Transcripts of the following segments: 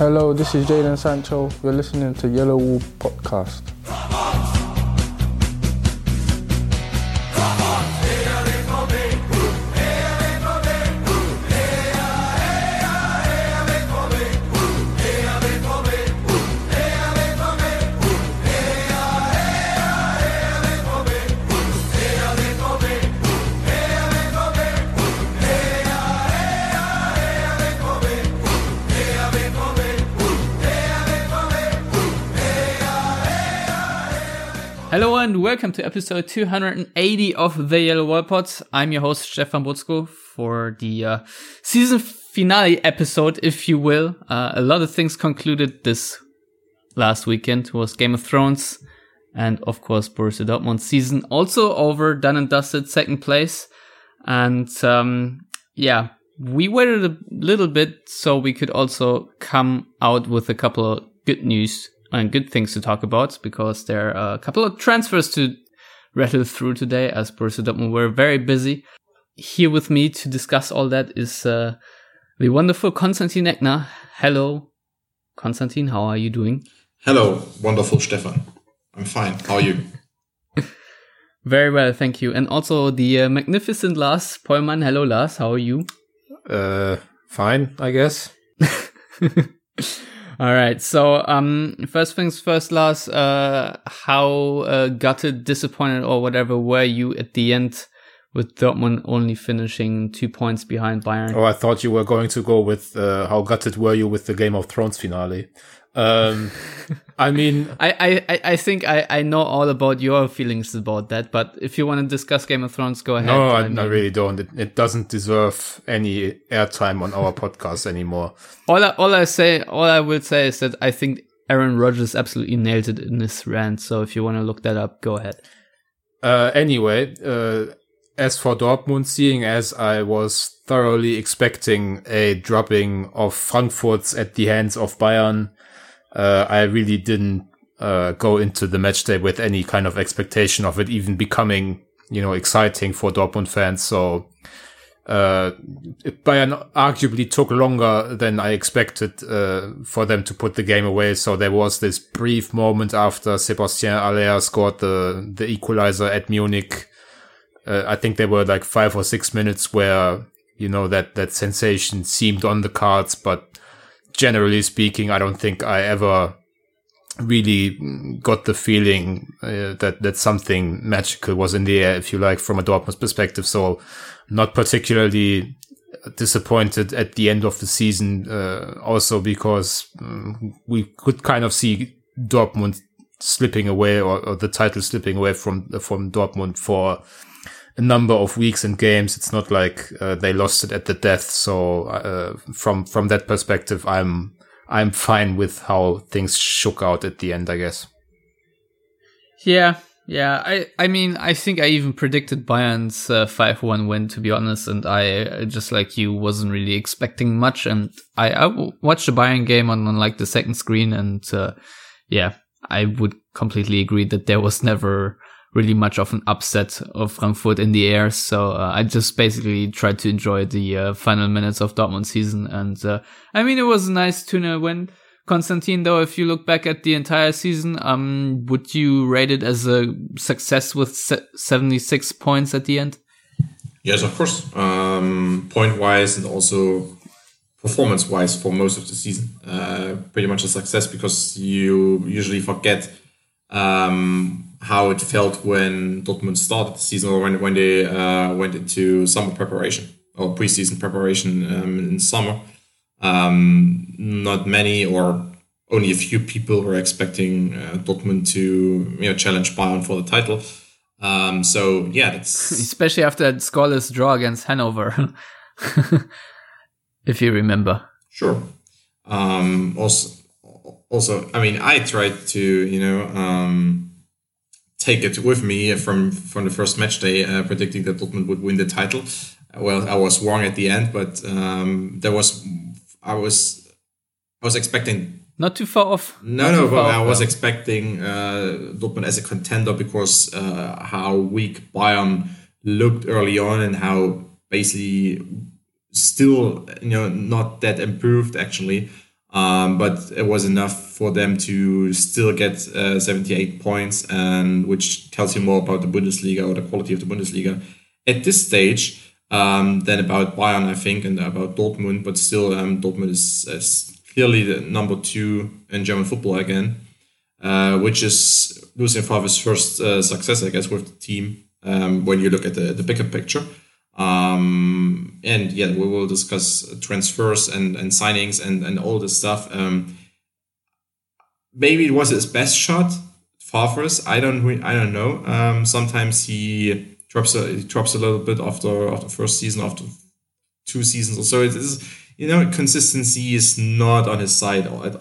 Hello, this is Jadon Sancho. You're listening to Yellow Wall Podcast. Hello and welcome to episode 280 of the Yellow Wall Pods. I'm your host Stefan Buczko for the uh, season finale episode, if you will. Uh, a lot of things concluded this last weekend was Game of Thrones and of course Borussia Dortmund season also over, done and dusted, second place. And um, yeah, we waited a little bit so we could also come out with a couple of good news and good things to talk about because there are a couple of transfers to rattle through today as Borussia Dortmund were very busy. Here with me to discuss all that is uh, the wonderful Konstantin Eckner. Hello, Konstantin. How are you doing? Hello, wonderful Stefan. I'm fine. How are you? Very well, thank you. And also the uh, magnificent Lars Pollmann. Hello, Lars. How are you? Uh, fine, I guess. All right. So, um, first things first, Lars. Uh, how uh, gutted, disappointed, or whatever were you at the end with Dortmund only finishing two points behind Bayern? Oh, I thought you were going to go with uh, how gutted were you with the Game of Thrones finale. Um, I mean, I, I, I think I, I know all about your feelings about that, but if you want to discuss Game of Thrones, go ahead. no, I, I mean, I really don't. It, it doesn't deserve any airtime on our podcast anymore. all I, all I say, all I will say is that I think Aaron Rodgers absolutely nailed it in this rant. So if you want to look that up, go ahead. Uh, anyway, uh, as for Dortmund, seeing as I was thoroughly expecting a dropping of Frankfurt's at the hands of Bayern, uh, I really didn't uh, go into the match day with any kind of expectation of it even becoming, you know, exciting for Dortmund fans. So, uh, Bayern arguably took longer than I expected uh, for them to put the game away. So there was this brief moment after Sebastien Haller scored the the equalizer at Munich. Uh, I think there were like five or six minutes where you know that that sensation seemed on the cards, but generally speaking, I don't think I ever really got the feeling uh, that that something magical was in the air, if you like, from a Dortmund perspective. So, not particularly disappointed at the end of the season. Uh, also because um, we could kind of see Dortmund slipping away, or, or the title slipping away from from Dortmund for number of weeks and games. It's not like uh, they lost it at the death. So uh, from from that perspective, I'm I'm fine with how things shook out at the end. I guess. Yeah, yeah. I, I mean, I think I even predicted Bayern's uh, five-one win to be honest, and I uh, just like you wasn't really expecting much, and I, I watched the Bayern game on, on like the second screen, and uh, yeah, I would completely agree that there was never really much of an upset of Frankfurt in the air. So uh, I just basically tried to enjoy the uh, final minutes of Dortmund season, and uh, I mean it was a nice 2 win. Konstantin, though, if you look back at the entire season, um, would you rate it as a success with se- 76 points at the end? Yes, of course. Um, point wise and also performance wise for most of the season. Uh, pretty much a success because you usually forget um, how it felt when Dortmund started the season or when, when they uh, went into summer preparation or preseason preparation um, in summer. Um, not many or only a few people were expecting uh, Dortmund to you know challenge Bayern for the title. Um, so yeah, that's Especially after that scoreless draw against Hanover. if you remember. Sure. Um, also, also, I mean, I tried to, you know, um, take it with me from from the first match day, uh, predicting that Dortmund would win the title. Well, I was wrong at the end, but um, there was, I was, I was expecting. Not too far off. No, no, but I was though. expecting uh, Dortmund as a contender because uh, how weak Bayern looked early on and how basically still you know not that improved actually Um, but it was enough for them to still get uh, 78 points, and which tells you more about the Bundesliga or the quality of the Bundesliga at this stage um, than about Bayern, I think, and about Dortmund. But still, um, Dortmund is, is, clearly the number two in German football again, uh, which is Lucien Favre's first uh, success, I guess, with the team um, when you look at the, the bigger picture. Um, and yeah, we will discuss transfers and, and signings and, and all this stuff. Um, maybe it was his best shot, Favre's. I don't I don't know. Um, sometimes he drops a he drops a little bit after after first season, after two seasons or so. It is you know consistency is not on his side at,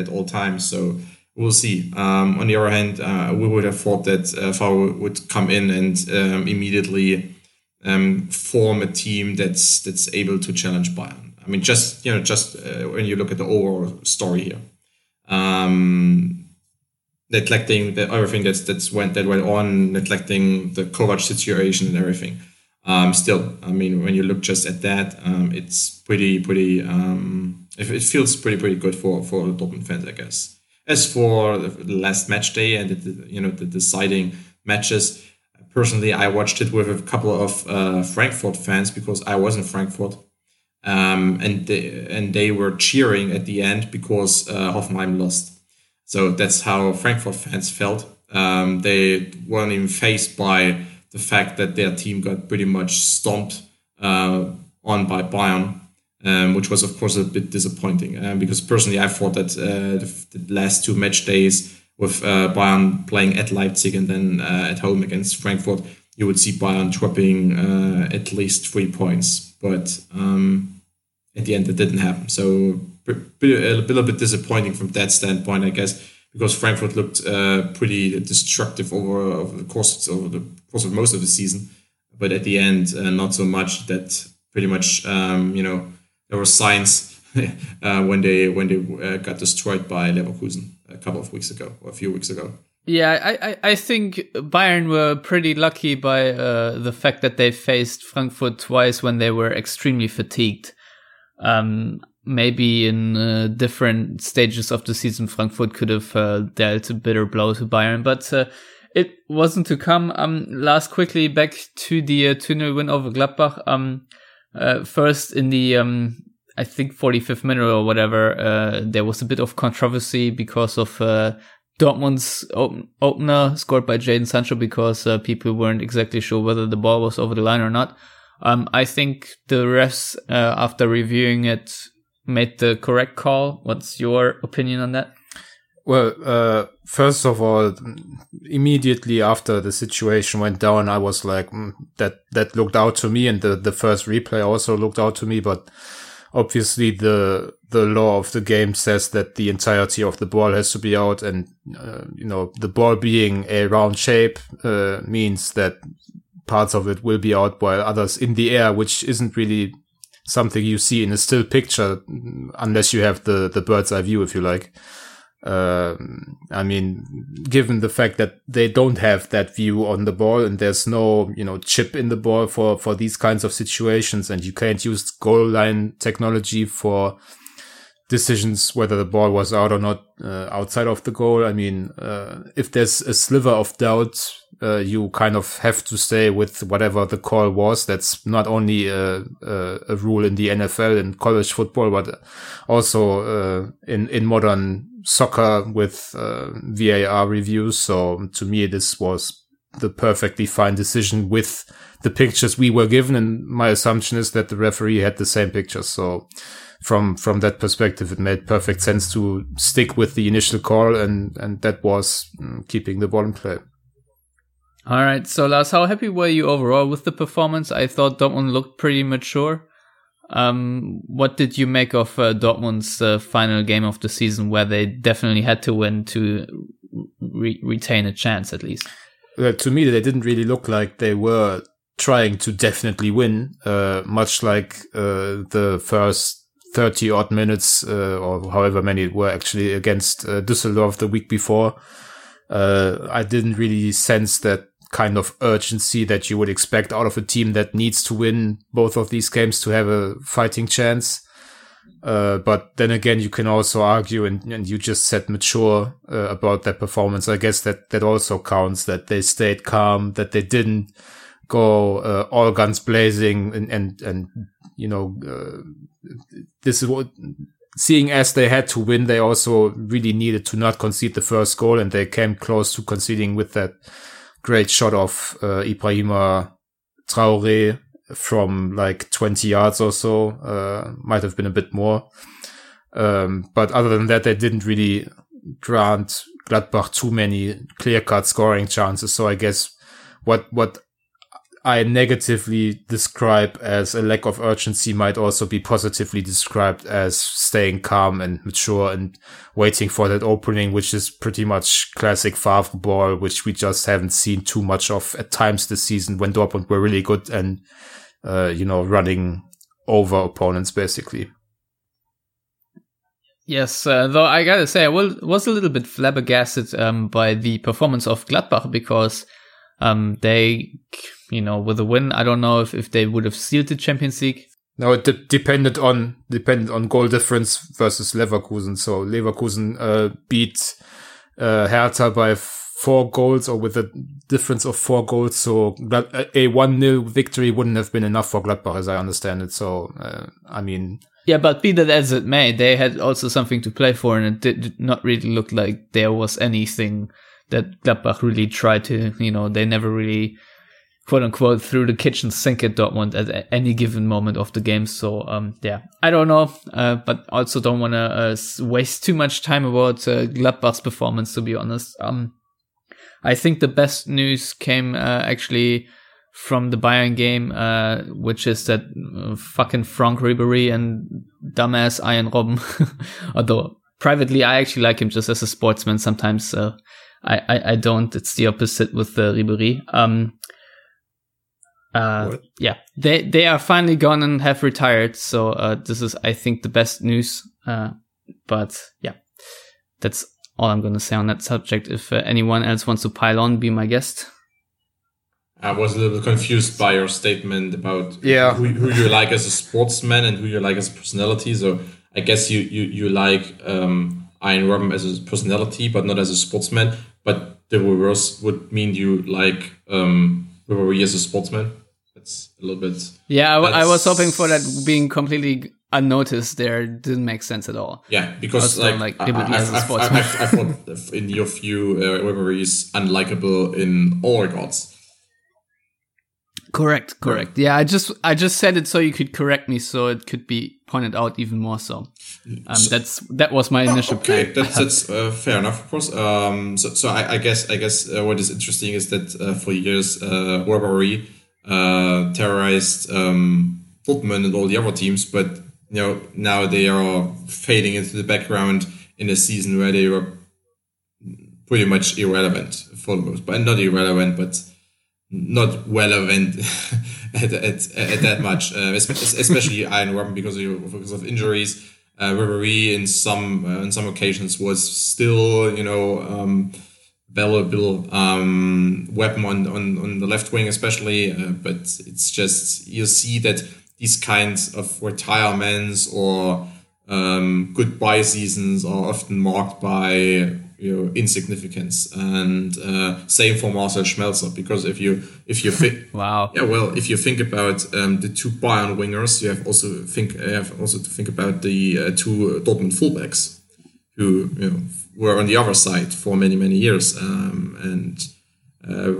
at all times. So we'll see. Um, on the other hand, uh, we would have thought that uh, would come in and um, immediately um, form a team that's that's able to challenge Bayern. I mean, just you know, just uh, when you look at the overall story here, um, neglecting the everything that's that's went that went on, neglecting the Kovac situation and everything. Um, still, I mean, when you look just at that, um, it's pretty pretty. Um, it, it feels pretty pretty good for for Dortmund fans, I guess. As for the last match day and the, you know the deciding matches, personally, I watched it with a couple of uh, Frankfurt fans because I was in Frankfurt, um, and they, and they were cheering at the end because uh, Hoffenheim lost. So that's how Frankfurt fans felt. Um, they weren't even faced by the fact that their team got pretty much stomped uh, on by Bayern, um, which was of course a bit disappointing. Um, because personally, I thought that uh, the, the last two match days with uh, Bayern playing at Leipzig and then uh, at home against Frankfurt, you would see Bayern dropping uh, at least three points. But um, at the end, it didn't happen. So a little bit disappointing from that standpoint, I guess, because Frankfurt looked uh, pretty destructive over, over the course over the course of most of the season. But at the end, uh, not so much. That pretty much, um, you know, there were signs uh, when they when they got destroyed by Leverkusen a couple of weeks ago or a few weeks ago. Yeah, I, I, I think Bayern were pretty lucky by uh, the fact that they faced Frankfurt twice when they were extremely fatigued. Um, maybe in uh, different stages of the season, Frankfurt could have uh, dealt a bitter blow to Bayern, but uh, it wasn't to come. Um, last quickly back to the uh, 2 0 win over Gladbach. Um, uh, first in the um, I think 45th minute or whatever, uh, there was a bit of controversy because of uh, Dortmund's open- opener scored by Jadon Sancho because people weren't exactly sure whether the ball was over the line or not. Um, I think the refs, uh, after reviewing it, made the correct call. What's your opinion on that? Well, uh, first of all, immediately after the situation went down, I was like, mm, that, that looked out to me and the, the first replay also looked out to me, but obviously the the law of the game says that the entirety of the ball has to be out and uh, you know the ball being a round shape uh, means that parts of it will be out while others in the air which isn't really something you see in a still picture unless you have the the bird's eye view if you like uh, I mean, given the fact that they don't have that view on the ball and there's no, you know, chip in the ball for, for these kinds of situations and you can't use goal line technology for decisions whether the ball was out or not uh, outside of the goal. I mean, uh, if there's a sliver of doubt, uh, you kind of have to stay with whatever the call was. That's not only a, a, a rule in the NFL and college football, but also uh, in in modern soccer with uh, VAR reviews. So to me, this was the perfectly fine decision with the pictures we were given. And my assumption is that the referee had the same pictures. So from, from that perspective, it made perfect sense to stick with the initial call. And, and that was um, keeping the ball in play. All right. So Lars, how happy were you overall with the performance? I thought Dortmund looked pretty mature. Um, what did you make of uh, Dortmund's uh, final game of the season, where they definitely had to win to re- retain a chance at least? Uh, to me, they didn't really look like they were trying to definitely win, uh, much like uh, the first 30 odd minutes, uh, or however many it were actually against Düsseldorf the week before. I didn't really sense that kind of urgency that you would expect out of a team that needs to win both of these games to have a fighting chance. Uh, but then again, you can also argue, and, and you just said mature uh, about that performance. I guess that that also counts. That they stayed calm. That they didn't go uh, all guns blazing, and and and you know, uh, this is what. Seeing as they had to win, they also really needed to not concede the first goal, and they came close to conceding with that great shot of uh, Ibrahima Traore from like 20 yards or so. Uh, might have been a bit more. Um, but other than that, they didn't really grant Gladbach too many clear cut scoring chances. So I guess what, what I negatively describe as a lack of urgency might also be positively described as staying calm and mature and waiting for that opening, which is pretty much classic Favre ball, which we just haven't seen too much of at times this season when Dortmund were really good and uh, you know, running over opponents basically. Yes, uh, though I gotta say, I was a little bit flabbergasted um, by the performance of Gladbach because um, they, you know, with a win, I don't know if, if they would have sealed the Champions League. No, it de- depended on depended on goal difference versus Leverkusen. So Leverkusen uh, beat uh, Hertha by four goals or with a difference of four goals. So a 1 0 victory wouldn't have been enough for Gladbach, as I understand it. So, uh, I mean. Yeah, but be that as it may, they had also something to play for, and it did not really look like there was anything that Gladbach really tried to, you know, they never really, quote unquote, threw the kitchen sink at Dortmund at any given moment of the game. So, um, yeah, I don't know, uh, but also don't want to uh, waste too much time about uh, Gladbach's performance, to be honest. Um, I think the best news came uh, actually from the Bayern game, uh, which is that uh, fucking Franck Ribery and dumbass Arjen Robben. Although privately, I actually like him just as a sportsman. Sometimes I, I, I don't. It's the opposite with Ribery. Um, uh, yeah, they they are finally gone and have retired. So uh, this is, I think, the best news. Uh, but yeah, that's all I'm going to say on that subject. If uh, anyone else wants to pile on, be my guest. I was a little confused by your statement about yeah. who, who you like as a sportsman and who you like as a personality. So I guess you you, you like um, Arjen Robben as a personality, but not as a sportsman. But the reverse would mean you like um, Ribery as a sportsman. A little bit. Yeah, I, I was hoping for that being completely unnoticed there didn't make sense at all. Yeah, because like, like I, I, I, I, thought in your view, uh, is unlikable in all regards. Correct, correct. Yeah, I just I just said it so you could correct me, so it could be pointed out even more. So, um, so that's that was my initial oh, okay, plan. that's, that's uh, fair enough, of course. Um, so so I, I guess I guess uh, what is interesting is that uh, for years, uh, Ribery uh, terrorized um, Dortmund and all the other teams, but you know now they are fading into the background in a season where they were pretty much irrelevant for the most, but not irrelevant, but not relevant at, at, at that much, uh, especially Arjen Robben because of, because of injuries. Uh, Ribery in some uh, in some occasions was still you know um, valuable um, weapon on, on on the left wing especially, uh, but it's just you see that these kinds of retirements or um, goodbye seasons are often marked by you know insignificance and uh, same for Marcel Schmelzer because if you if you think wow. Yeah well if you think about um, the two Bayern wingers you have also think you have also to think about the uh, two Dortmund fullbacks who you know were on the other side for many many years um, and uh,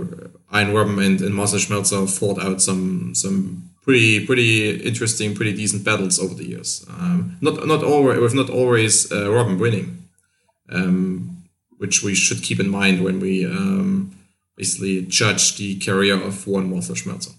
Arjen Robben and, and Marcel Schmelzer fought out some some pretty pretty interesting, pretty decent battles over the years. Um, not not always with not always uh, Robben winning, um, which we should keep in mind when we um, basically judge the career of one Marcel Schmelzer.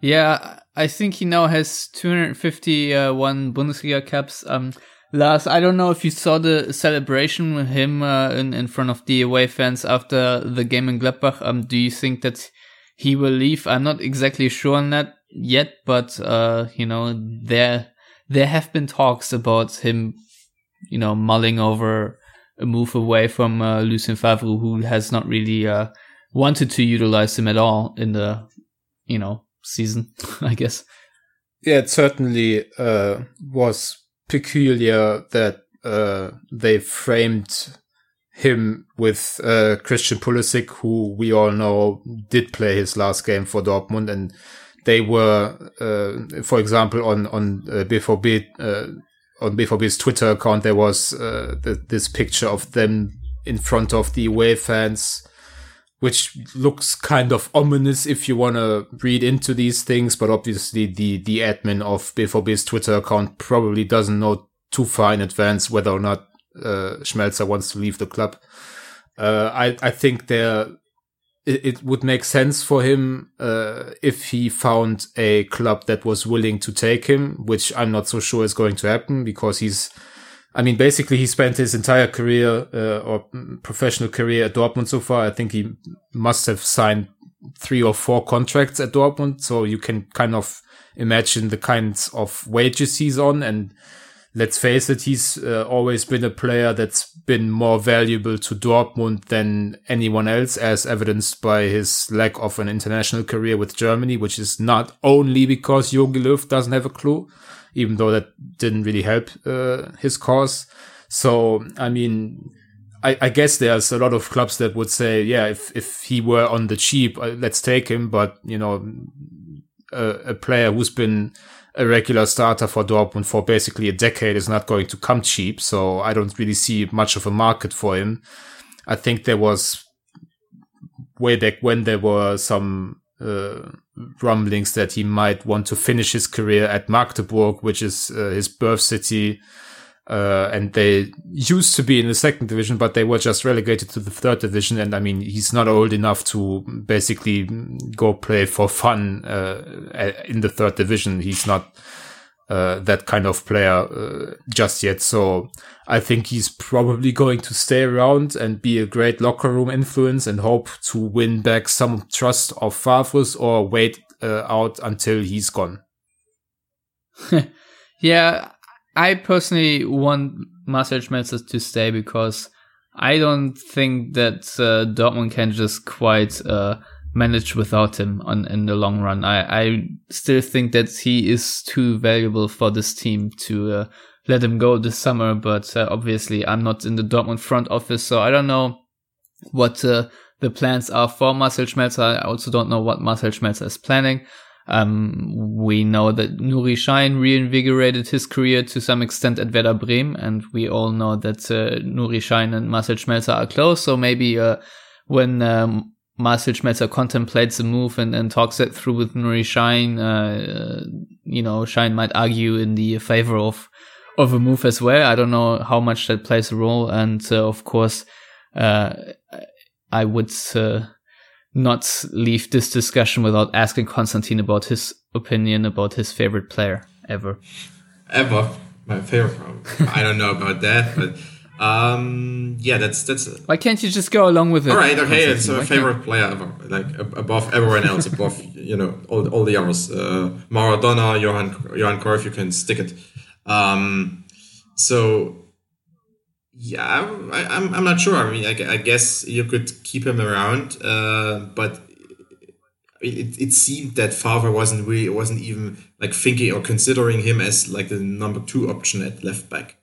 Yeah, I think he now has 251 Bundesliga caps. Um, Lars, I don't know if you saw the celebration with him uh, in in front of the away fans after the game in Gladbach. Um, do you think that he will leave. I'm not exactly sure on that yet, but uh, you know, there there have been talks about him, you know, mulling over a move away from uh, Lucien Favre, who has not really uh, wanted to utilize him at all in the, you know, season, I guess. yeah, it certainly uh, was peculiar that uh, they framed him with uh, Christian Pulisic, who we all know did play his last game for Dortmund, and they were, uh, for example, on on uh, BVB uh, on BVB's Twitter account, there was uh, this picture of them in front of the away fans, which looks kind of ominous if you want to read into these things. But obviously, the the admin of BVB's Twitter account probably doesn't know too far in advance whether or not uh, Schmelzer wants to leave the club. Uh, I I think there it, it would make sense for him uh, if he found a club that was willing to take him, which I'm not so sure is going to happen because he's. I mean, basically, he spent his entire career uh, or professional career at Dortmund so far. I think he must have signed three or four contracts at Dortmund, so you can kind of imagine the kinds of wages he's on and let's face it, he's uh, always been a player that's been more valuable to Dortmund than anyone else, as evidenced by his lack of an international career with Germany, which is not only because Jogi Löw doesn't have a clue, even though that didn't really help uh, his cause. So, I mean, I, I, guess there's a lot of clubs that would say, yeah, if, if he were on the cheap, uh, let's take him. But, you know, a, a player who's been a regular starter for Dortmund for basically a decade is not going to come cheap. So I don't really see much of a market for him. I think there was way back when there were some uh, rumblings that he might want to finish his career at Magdeburg, which is uh, his birth city. Uh, and they used to be in the second division, but they were just relegated to the third division. And I mean, he's not old enough to basically go play for fun uh, in the third division. He's not uh, that kind of player uh, just yet. So I think he's probably going to stay around and be a great locker room influence and hope to win back some trust of Favre's or wait uh, out until he's gone. yeah, I personally want Marcel Schmelzer to stay because I don't think that uh, Dortmund can just quite manage without him on in the long run. I, I still think that he is too valuable for this team to uh, let him go this summer. But uh, obviously, I'm not in the Dortmund front office, so I don't know what uh, the plans are for Marcel Schmelzer. I also don't know what Marcel Schmelzer is planning. Um, we know that Nuri Sahin reinvigorated his career to some extent at Werder Bremen, and we all know that uh, Nuri Sahin and Marcel Schmelzer are close. So maybe uh, when um, Marcel contemplates a move and, and talks it through with Nuri Sahin, uh, you know, Sahin might argue in the favor of of a move as well. I don't know how much that plays a role, and uh, of course, uh, I would uh, not leave this discussion without asking Konstantin about his opinion about his favorite player ever. Ever, my favorite. I don't know about that, but um, yeah, that's that's. Why can't you just go along with it? All right, okay, it's a favorite can't... player ever, like above everyone else, above you know all all the others. Uh, Maradona, Johan Johan Cruyff, you can stick it. Um, so yeah, I, I'm, I'm not sure. I mean, I, I guess you could keep him around, uh, but it, it seemed that Favre wasn't really wasn't even like thinking or considering him as like the number two option at left back,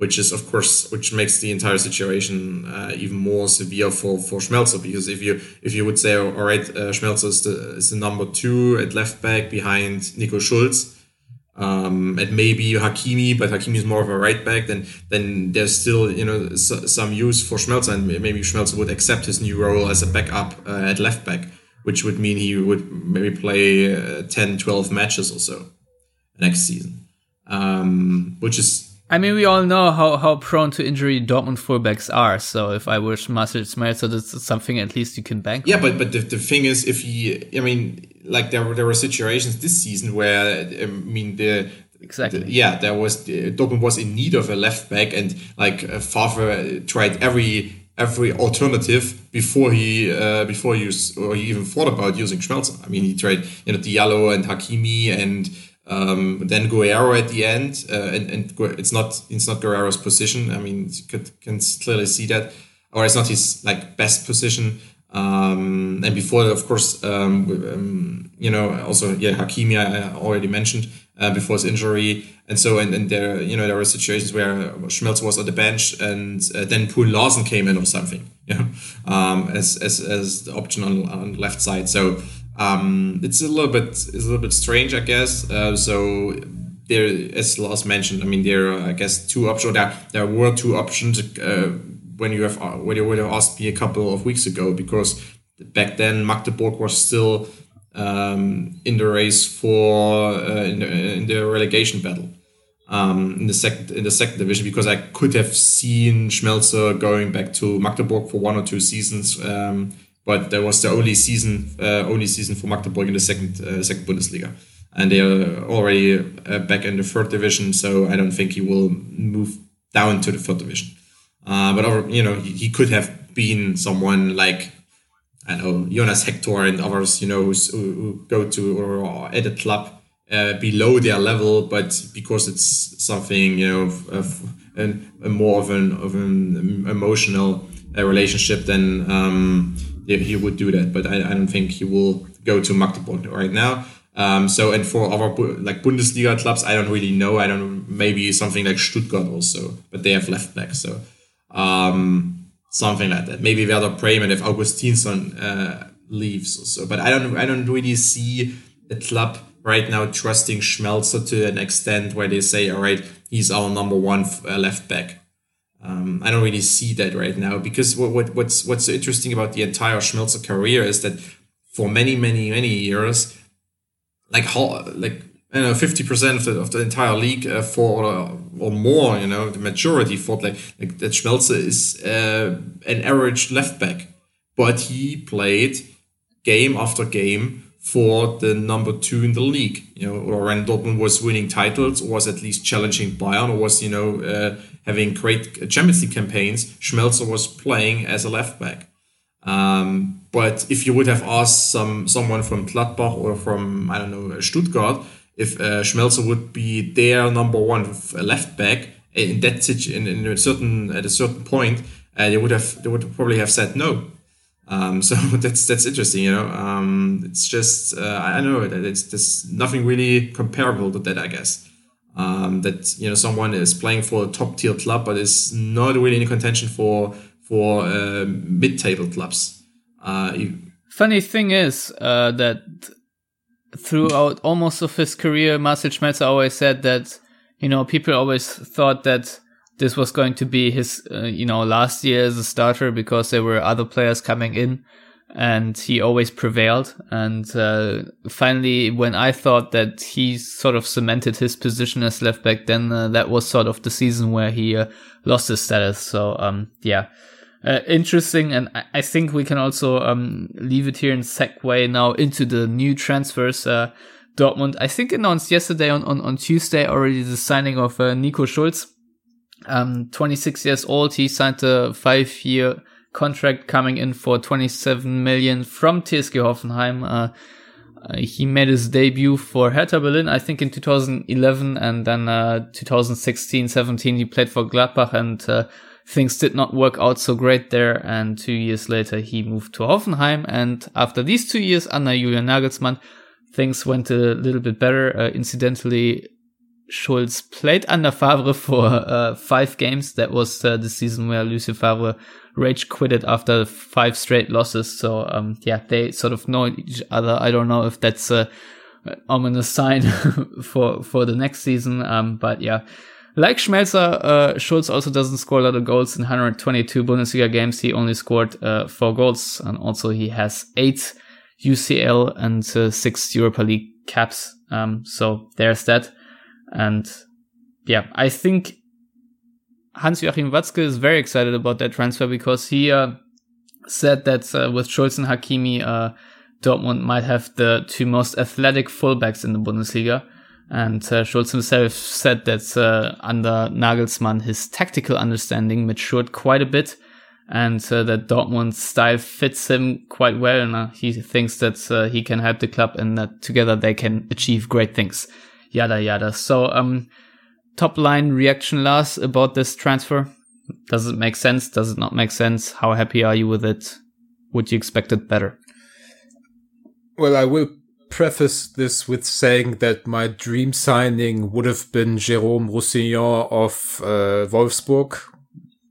which is of course which makes the entire situation uh, even more severe for for Schmelzer because if you if you would say all right, uh, Schmelzer is the, is the number two at left back behind Nico Schulz um, and maybe Hakimi, but Hakimi is more of a right back. Then then there's still you know some use for Schmelzer, and maybe Schmelzer would accept his new role as a backup uh, at left back, which would mean he would maybe play uh, 10, 12 matches or so next season, um, which is. I mean, we all know how, how prone to injury Dortmund fullbacks are. So if I were Marcel Schmelzer, that's something at least you can bank. Yeah, on. but but the, the thing is, if he, I mean, like there were there were situations this season where I mean the exactly the, yeah there was the, Dortmund was in need of a left back and like uh, Favre tried every every alternative before he uh, before he used, or he even thought about using Schmelzer. I mean he tried you know Diallo and Hakimi and um, then Guerreiro at the end uh, and and it's not it's not Guerreiro's position. I mean you could, can clearly see that or it's not his like best position. Um, and before, of course, um, um, you know, also yeah, Hakimi I already mentioned uh, before his injury, and so and, and there, you know, there were situations where Schmelzer was on the bench, and uh, then Poul Larsen came in or something, know, um, as as as the option on on left side. So um, it's a little bit it's a little bit strange, I guess. Uh, so there, as Lars mentioned, I mean, there are I guess two options. There there were two options. Uh, when you have uh, when you would have asked me a couple of weeks ago because back then Magdeburg was still um, in the race for uh, in, the, in, the, relegation battle um, in the second in the second division because I could have seen Schmelzer going back to Magdeburg for one or two seasons. Um, but that was the only season uh, only season for Magdeburg in the second uh, second Bundesliga. And they are already uh, back in the third division so I don't think he will move down to the third division. Uh, but you know, he, he, could have been someone like I know Jonas Hector and others, you know, who, who go to or at a club uh, below their level, but because it's something you know, of, of an, a more of an of an emotional uh, relationship, than um, he would do that. But I, I don't think he will go to Magdeburg right now. Um, so and for other like Bundesliga clubs, I don't really know. I don't maybe something like Stuttgart also, but they have left back. So um, something like that. Maybe Werder Bremen if Augustinsson uh, leaves or so. But I don't I don't really see a club right now trusting Schmelzer to an extent where they say, all right, he's our number one uh, left back. Um, I don't really see that right now because what, what what's what's interesting about the entire Schmelzer career is that for many many many years, like how like you know, fifty percent of the of the entire league uh, for or, or, more. You know, the majority thought like like that Schmelzer is uh, an average left back, but he played game after game for the number two in the league. You know, or when Dortmund was winning titles, or was at least challenging Bayern, or was you know uh, having great Champions League campaigns. Schmelzer was playing as a left back. Um, but if you would have asked some someone from Gladbach or from I don't know Stuttgart if uh, Schmelzer would be their number one left back in that in, in a certain at a certain point, uh, they would have they would probably have said no. Um, so that's that's interesting, you know. Um, it's just uh, I know. It's there's nothing really comparable to that, I guess. Um, that you know someone is playing for a top tier club, but is not really in contention for for uh, mid table clubs. Uh, Funny thing is uh, that throughout almost of his career, Marcel Schmelzer always said that, you know, people always thought that this was going to be his, uh, you know, last year as a starter because there were other players coming in and he always prevailed. And uh, finally, when I thought that he sort of cemented his position as left back, then uh, that was sort of the season where he uh, lost his status. So, um, yeah uh, interesting. And I, think we can also um, leave it here and segue now into the new transfers. Uh, Dortmund, I think, announced yesterday on, on, on Tuesday already the signing of uh, Nico Schulz. Um, 26 years old. He signed a five year contract coming in for 27 million from TSG Hoffenheim. Uh, uh, he made his debut for Hertha Berlin, I think, in 2011, and then uh, 2016, 17 he played for Gladbach, and uh, things did not work out so great there. And two years later, he moved to Hoffenheim. And after these two years under Julian Nagelsmann, things went a little bit better. Uh, incidentally, Schulz played under Favre for uh, five games. That was uh, the season where Lucien Favre rage quitted after five straight losses. So, um, yeah, they sort of know each other. I don't know if that's a ominous sign for for the next season. Um, but yeah, like Schmelzer, uh, Schulz also doesn't score a lot of goals in 122 Bundesliga games. He only scored uh, four goals, and also he has eight UCL and uh, six Europa League caps. Um, so there's that. And yeah, I think Hans Joachim Watzke is very excited about that transfer because he uh, said that uh, with Schulz and Hakimi, uh, Dortmund might have the two most athletic fullbacks in the Bundesliga. And uh, Schulz himself said that uh, under Nagelsmann, his tactical understanding matured quite a bit and uh, that Dortmund's style fits him quite well. And he thinks that he can help the club and that together they can achieve great things. Yada, yada. So, um, top line reaction, Lars, about this transfer. Does it make sense? Does it not make sense? How happy are you with it? would you expect it better? Well, I will preface this with saying that my dream signing would have been Jérôme Roussillon of uh, Wolfsburg.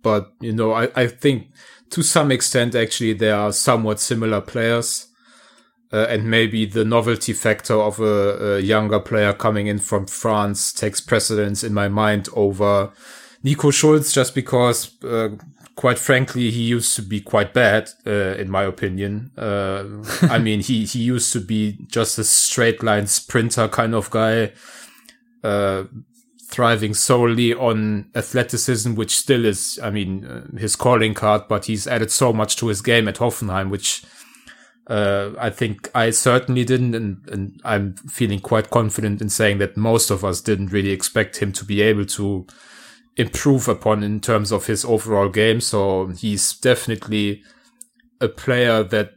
But, you know, I, I think to some extent, actually, they are somewhat similar players. Uh, and maybe the novelty factor of a, a, younger player coming in from France takes precedence in my mind over Nico Schulz, just because, uh, quite frankly, he used to be quite bad, uh, in my opinion. Uh, I mean, he, he used to be just a straight line sprinter kind of guy, uh, thriving solely on athleticism, which still is, I mean, uh, his calling card, but he's added so much to his game at Hoffenheim, which, uh, I think I certainly didn't, and, and I'm feeling quite confident in saying that most of us didn't really expect him to be able to improve upon in terms of his overall game. So he's definitely a player that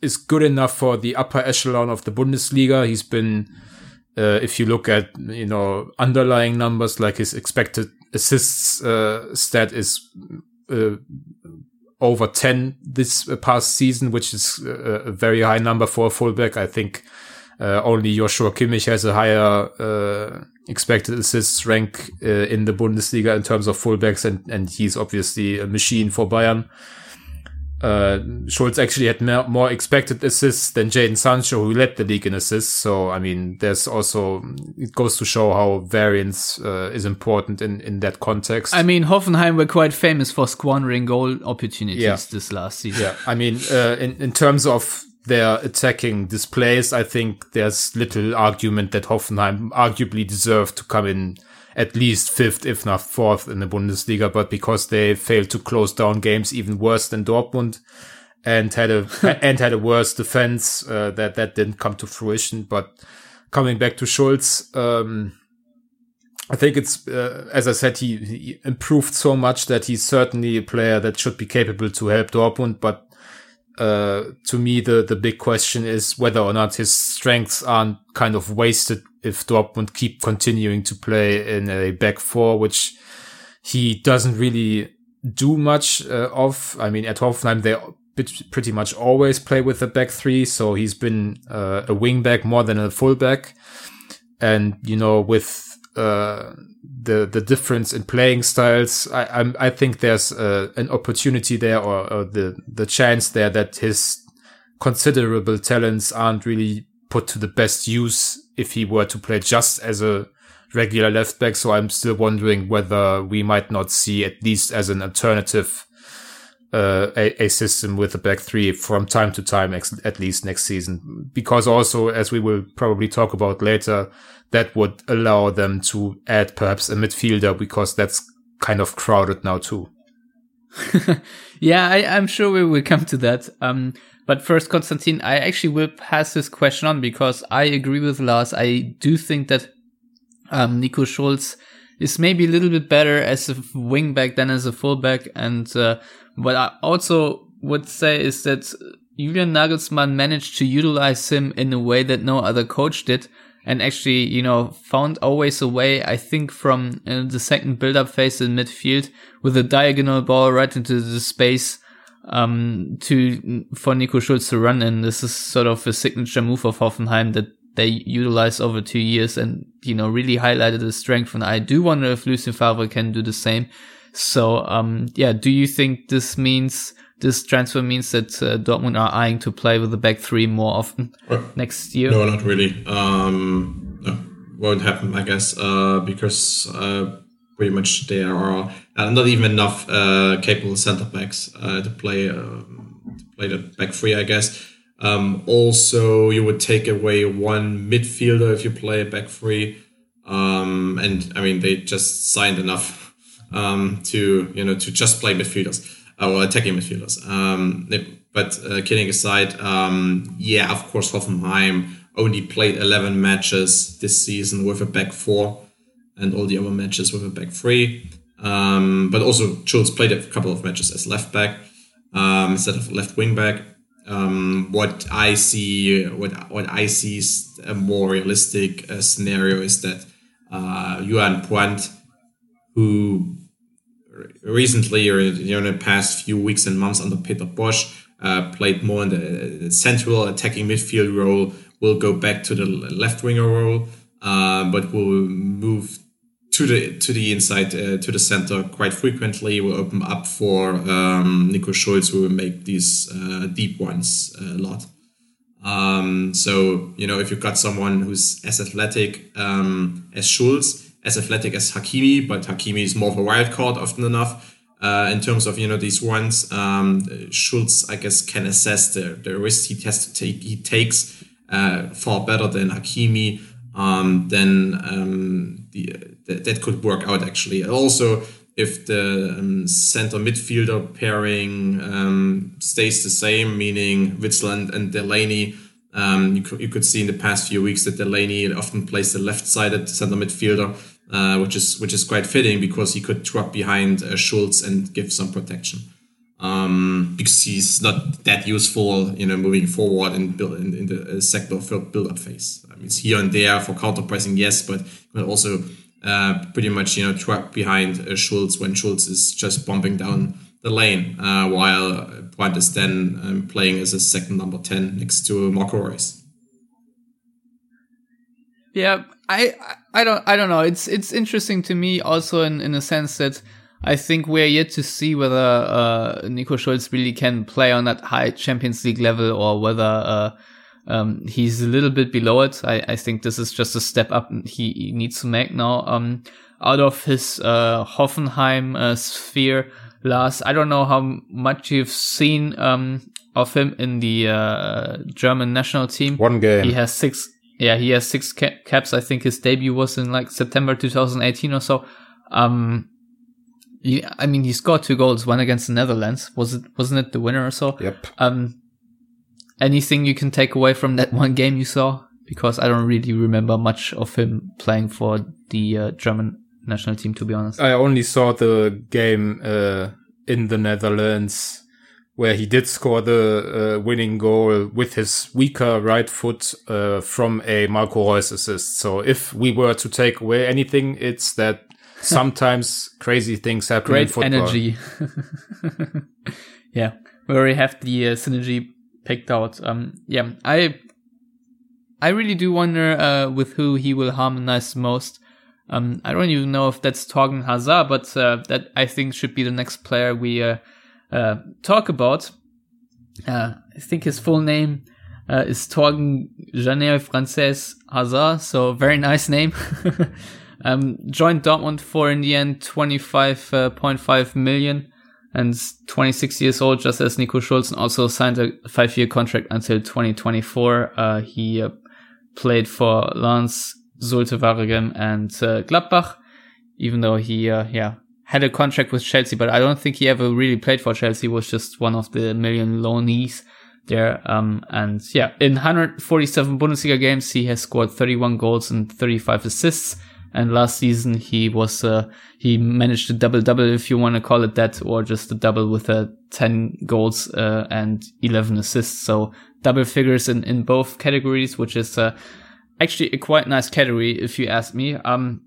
is good enough for the upper echelon of the Bundesliga. He's been, uh, if you look at, you know, underlying numbers like his expected assists, uh, stat is, uh, over 10 this past season, which is a very high number for a fullback. I think uh, only Joshua Kimmich has a higher uh, expected assists rank uh, in the Bundesliga in terms of fullbacks, and, and he's obviously a machine for Bayern. Uh, Schulz actually had more, more expected assists than Jadon Sancho, who led the league in assists. So, I mean, there's also, it goes to show how variance uh, is important in, in that context. I mean, Hoffenheim were quite famous for squandering goal opportunities yeah. this last season. Yeah. I mean, uh, in, in terms of their attacking displays, I think there's little argument that Hoffenheim arguably deserved to come in at least fifth, if not fourth in the Bundesliga, but because they failed to close down games even worse than Dortmund and had a, and had a worse defense, uh, that, that didn't come to fruition. But coming back to Schulz, um, I think it's, uh, as I said, he, he, improved so much that he's certainly a player that should be capable to help Dortmund. But, uh, to me, the, the big question is whether or not his strengths aren't kind of wasted if Dortmund keep continuing to play in a back four, which he doesn't really do much uh, of. I mean, at Hoffenheim, they pretty much always play with a back three. So he's been uh, a wing back more than a full back. And, you know, with, uh, the, the difference in playing styles, I, I'm, I think there's uh, an opportunity there or, or the, the chance there that his considerable talents aren't really put to the best use if he were to play just as a regular left back. So I'm still wondering whether we might not see at least as an alternative uh, a, a, system with a back three from time to time, ex- at least next season. Because also, as we will probably talk about later, that would allow them to add perhaps a midfielder because that's kind of crowded now too. yeah, I, am sure we will come to that. Um, but first, Konstantin, I actually will pass this question on because I agree with Lars. I do think that um, Nico Schulz is maybe a little bit better as a wingback than as a fullback. And uh, what I also would say is that Julian Nagelsmann managed to utilize him in a way that no other coach did. And actually, you know, found always a way, I think, from uh, the second build-up phase in midfield with a diagonal ball right into the space um, to for Nico Schulz to run in. This is sort of a signature move of Hoffenheim that they utilized over two years and, you know, really highlighted the strength. And I do wonder if Lucien Favre can do the same. So, um, yeah, do you think this means, this transfer means that uh, Dortmund are eyeing to play with the back three more often well, next year? No, not really. Um, no, won't happen, I guess, uh, because, uh, pretty much there are uh, not even enough uh, capable center backs uh, to play um, to play the back three, I guess. Um, also, you would take away one midfielder if you play a back three, um, and I mean they just signed enough um, to you know to just play midfielders or attacking midfielders. Um, but uh, kidding aside, um, yeah, of course Hoffenheim only played 11 matches this season with a back four and all the other matches with a back three. Um, but also Schulz played a couple of matches as left back um, instead of left wing back. Um, what I see, what what I see is a more realistic uh, scenario is that uh, Julian Brandt, who recently or you know, in the past few weeks and months under Peter Bosz, uh, played more in the central attacking midfield role, will go back to the left winger role, uh, but will move to the to the inside uh, to the center quite frequently. Will open up for um, Nico Schulz, who will make these uh, deep ones a lot. Um, so you know if you've got someone who's as athletic um, as Schulz, as athletic as Hakimi, but Hakimi is more of a wild card often enough. Uh, in terms of you know these ones, um, Schulz I guess can assess the the risk he has to take. He takes uh, far better than Hakimi. Um, then um, the, that, could work out actually. Also, if the um, center midfielder pairing um, stays the same, meaning Witsel and, Delaney, um, you, could, you could see in the past few weeks that Delaney often plays the left-sided center midfielder, uh, which is which is quite fitting because he could drop behind uh, Schulz and give some protection. Um, because he's not that useful, you know, moving forward in, build, in, in the uh, sector build-up phase. I mean, it's here and there for counter pressing, yes, but but also uh, pretty much you know trapped behind uh, Schulz when Schulz is just bumping down the lane, uh, while Brandt is then um, playing as a second number ten next to Marco Reus. Yeah, I I don't I don't know. It's it's interesting to me also in in a sense that I think we're yet to see whether uh, Nico Schulz really can play on that high Champions League level or whether uh, um, he's a little bit below it. I, I think this is just a step up he, he needs to make now. Um, out of his uh, Hoffenheim uh, sphere, Lars, I don't know how much you've seen um, of him in the uh, German national team. One game. He has six. Yeah, he has six ca- caps. I think his debut was in like September 2018 or so. Um, yeah, I mean, he scored two goals, one against the Netherlands. Was it? Wasn't it the winner or so? Yep. Um, anything you can take away from that one game you saw? Because I don't really remember much of him playing for the uh, German national team, to be honest. I only saw the game uh, in the Netherlands where he did score the uh, winning goal with his weaker right foot uh, from a Marco Reus assist. So if we were to take away anything, it's that sometimes crazy things happen Great in football. energy. yeah, we already have the uh, synergy picked out. Um, yeah, I I really do wonder uh, with who he will harmonize most. Um, I don't even know if that's Thorgan Hazard, but uh, that I think should be the next player we uh, uh, talk about. Uh, I think his full name uh, is Thorgan Janel Francis Hazard, so very nice name. um, joined Dortmund for in the end 25.5 million and 26 years old, just as Nico Schulz, and also signed a five-year contract until 2024. Uh, he uh, played for Lens, Zulte Waregem, and uh, Gladbach, even though he, uh, yeah, had a contract with Chelsea, but I don't think he ever really played for Chelsea. He was just one of the million loanees there. Um, and yeah, in 147 Bundesliga games, he has scored 31 goals and 35 assists. And last season he was uh, he managed a double double if you want to call it that, or just a double with uh, ten goals uh, and eleven assists. So double figures in in both categories, which is uh, actually a quite nice category if you ask me. Um,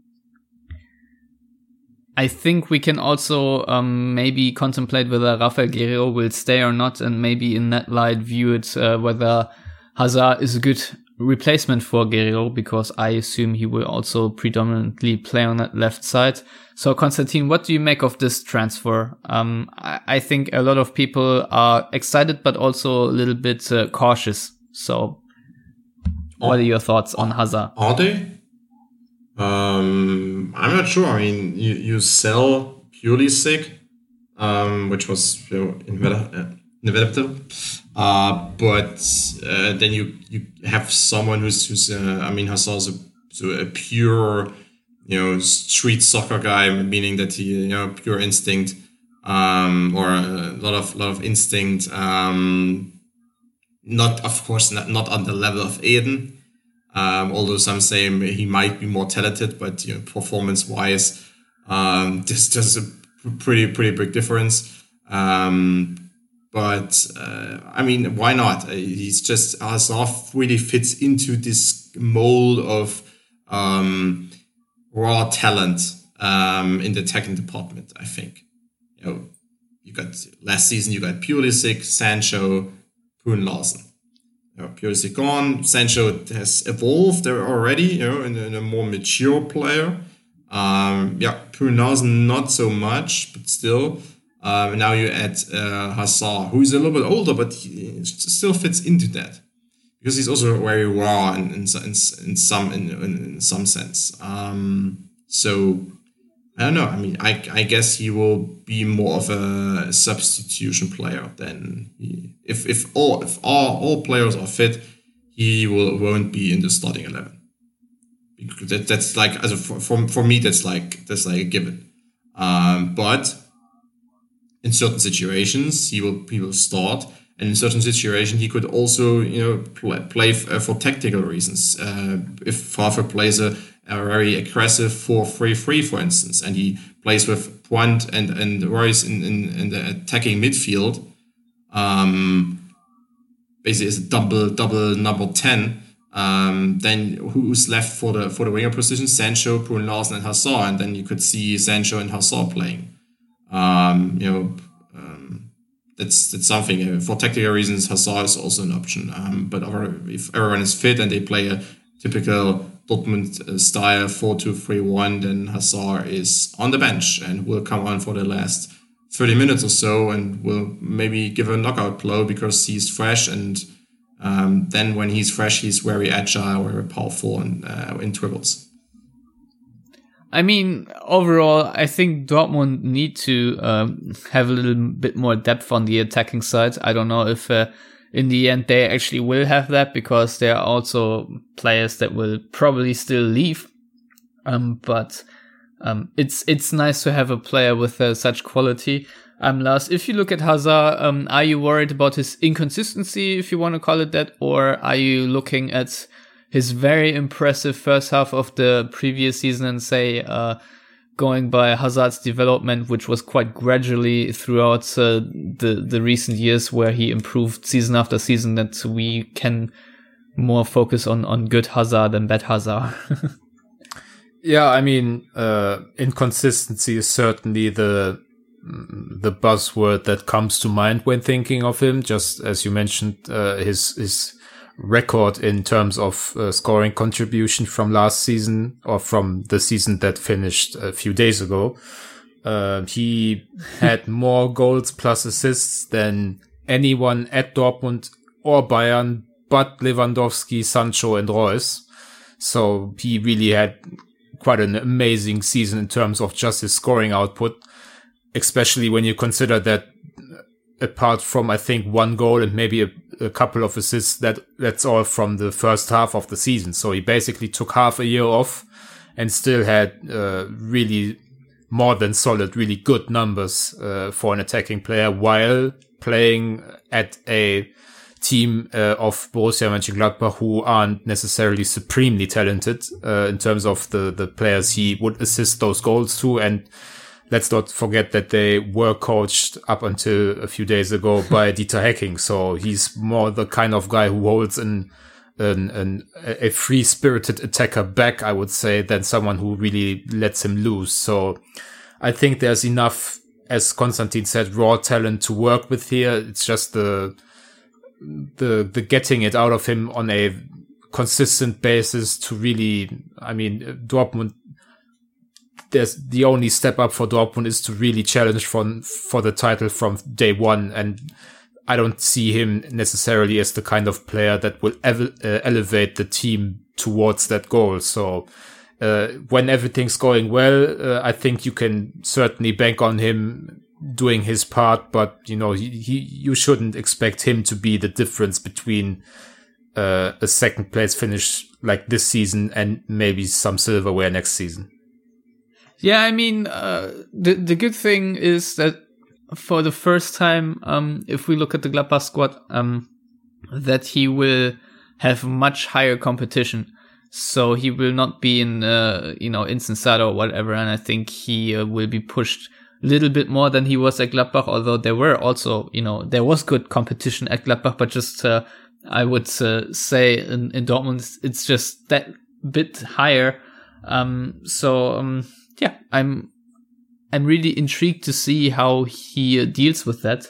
I think we can also um, maybe contemplate whether Rafael Guerreiro will stay or not, and maybe in that light view it uh, whether Hazard is a good replacement for Guerreiro because I assume he will also predominantly play on that left side. So Konstantin, what do you make of this transfer? Um, I, I, think a lot of people are excited, but also a little bit uh, cautious. So what are your thoughts on Hazard? Are they? Um, I'm not sure. I mean, you, you sell Pulisic, um, which was you know, inevitable. Uh, but uh, then you you have someone who's who's uh, I mean Hazard's a, a pure you know street soccer guy, meaning that he you know pure instinct um, or a lot of lot of instinct. Um, not of course not, not on the level of Eden, um, although some say he might be more talented, but you know performance wise, um, there's a pretty pretty big difference. Um, but uh, I mean, why not? Uh, he's just Hazard really fits into this mold of um, raw talent um, in the attacking department. I think. You know, you got last season you got Pulisic, Sancho, Bruun Larsen. You know, Pulisic gone. Sancho has evolved already, you know, in, in a more mature player. Um, yeah, Bruun not so much, but still. Um, now you add uh, Hazard, who is a little bit older, but he still fits into that because he's also very raw in, in, in, in some in, in, some sense. Um, so I don't know. I mean, I, I guess he will be more of a substitution player than he, if if all if all, all players are fit, he will won't be in the starting eleven. Because that, that's like as a, for, for me that's like that's like a given. Um, but in certain situations, he will he will start, and in certain situations, he could also you know play, play for tactical reasons. Uh, if Favre plays a, a very aggressive 4-3-3, for instance, and he plays with and and Reus in, in, in the attacking midfield, um, basically as a double double number ten. Um, then who's left for the for the winger position? Sancho, Bruun Larsen, and Hazard, and then you could see Sancho and Hazard playing. Um, you know, um, that's that's something for tactical reasons. Hazard is also an option. Um, but if everyone is fit and they play a typical Dortmund uh, style four two three one, then Hazard is on the bench and will come on for the last thirty minutes or so, and will maybe give a knockout blow because he's fresh and. Um, then when he's fresh, he's very agile, very powerful, and uh, in dribbles. I mean, overall, I think Dortmund need to um, have a little bit more depth on the attacking side. I don't know if uh, in the end they actually will have that because there are also players that will probably still leave. Um, but um, it's it's nice to have a player with uh, such quality. Um, Lars, if you look at Hazard, um, are you worried about his inconsistency, if you want to call it that, or are you looking at his very impressive first half of the previous season and say, uh, going by Hazard's development, which was quite gradually throughout uh, the the recent years, where he improved season after season, that we can more focus on on good Hazard than bad Hazard. yeah, I mean, uh, inconsistency is certainly the the buzzword that comes to mind when thinking of him. Just as you mentioned, uh, his his record in terms of uh, scoring contribution from last season or from the season that finished a few days ago. Uh, he had more goals plus assists than anyone at Dortmund or Bayern but Lewandowski, Sancho and Reus. So he really had quite an amazing season in terms of just his scoring output, especially when you consider that apart from I think one goal and maybe a, a, couple of assists, that that's all from the first half of the season. So he basically took half a year off and still had uh, really more than solid, really good numbers uh, for an attacking player while playing at a team uh, of Borussia Mönchengladbach who aren't necessarily supremely talented uh, in terms of the the players he would assist those goals to and let's not forget that they were coached up until a few days ago by Dieter Hecking. So he's more the kind of guy who holds an, an, an a free spirited attacker back, I would say, than someone who really lets him loose. So I think there's enough, as Konstantin said, raw talent to work with here. It's just the, the, the getting it out of him on a consistent basis to really, I mean, Dortmund there's the only step up for Dortmund is to really challenge for for the title from day one, and I don't see him necessarily as the kind of player that will ev- uh, elevate the team towards that goal. So. Uh, when everything's going well, uh, I think you can certainly bank on him doing his part, but you know, he, he you shouldn't expect him to be the difference between uh, a second place finish like this season and maybe some silverware next season. Yeah, I mean, uh, the the good thing is that for the first time, um, if we look at the Gladbach squad, um, that he will have much higher competition. So he will not be in, uh, you know, Insensado or whatever. And I think he uh, will be pushed a little bit more than he was at Gladbach. Although there were also, you know, there was good competition at Gladbach, but just, uh, I would uh, say in, in Dortmund, it's just that bit higher. Um, so, um, yeah, I'm I'm really intrigued to see how he uh, deals with that.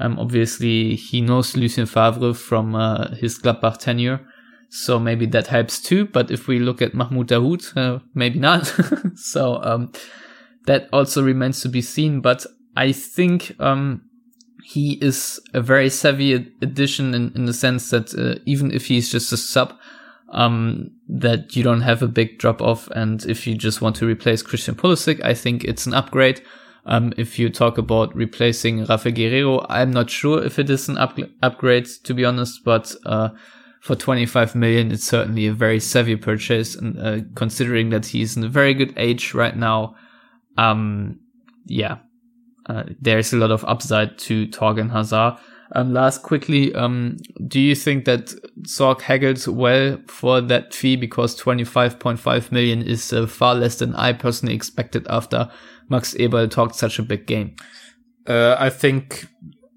Um, obviously, he knows Lucien Favre from uh, his Gladbach tenure, so maybe that helps too. But if we look at Mahmoud Dahoud, uh, maybe not. so um, that also remains to be seen. But I think um, he is a very savvy addition in, in the sense that uh, even if he's just a sub, um, that you don't have a big drop off. And if you just want to replace Christian Pulisic, I think it's an upgrade. Um, if you talk about replacing Rafa Guerreiro, I'm not sure if it is an up- upgrade, to be honest, but, uh, for 25 million, it's certainly a very savvy purchase. And, uh, considering that he's in a very good age right now, um, yeah, uh, there's a lot of upside to Thorgan Hazard. Um, last quickly, um, do you think that Zorc haggled well for that fee because 25.5 million is uh, far less than I personally expected after Max Eberl talked such a big game? Uh, I think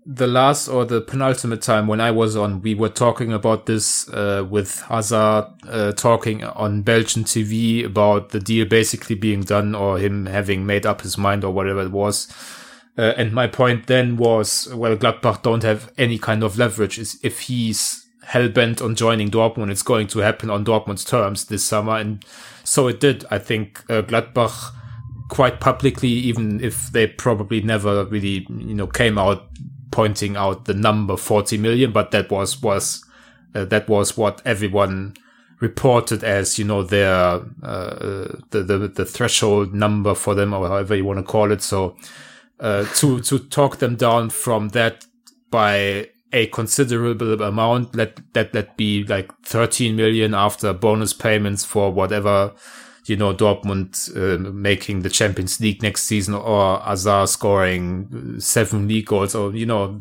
the last or the penultimate time when I was on, we were talking about this uh, with Hazard uh, talking on Belgian TV about the deal basically being done or him having made up his mind or whatever it was. Uh, and my point then was, well, Gladbach don't have any kind of leverage. Is if he's hell bent on joining Dortmund, it's going to happen on Dortmund's terms this summer, and so it did. I think uh, Gladbach quite publicly, even if they probably never really, you know, came out pointing out the number 40 million, but that was was uh, that was what everyone reported as you know their uh, the, the the threshold number for them or however you want to call it. So uh, to to talk them down from that by a considerable amount. Let that let be like 13 million after bonus payments for whatever you know Dortmund uh, making the Champions League next season or Hazard scoring seven league goals or you know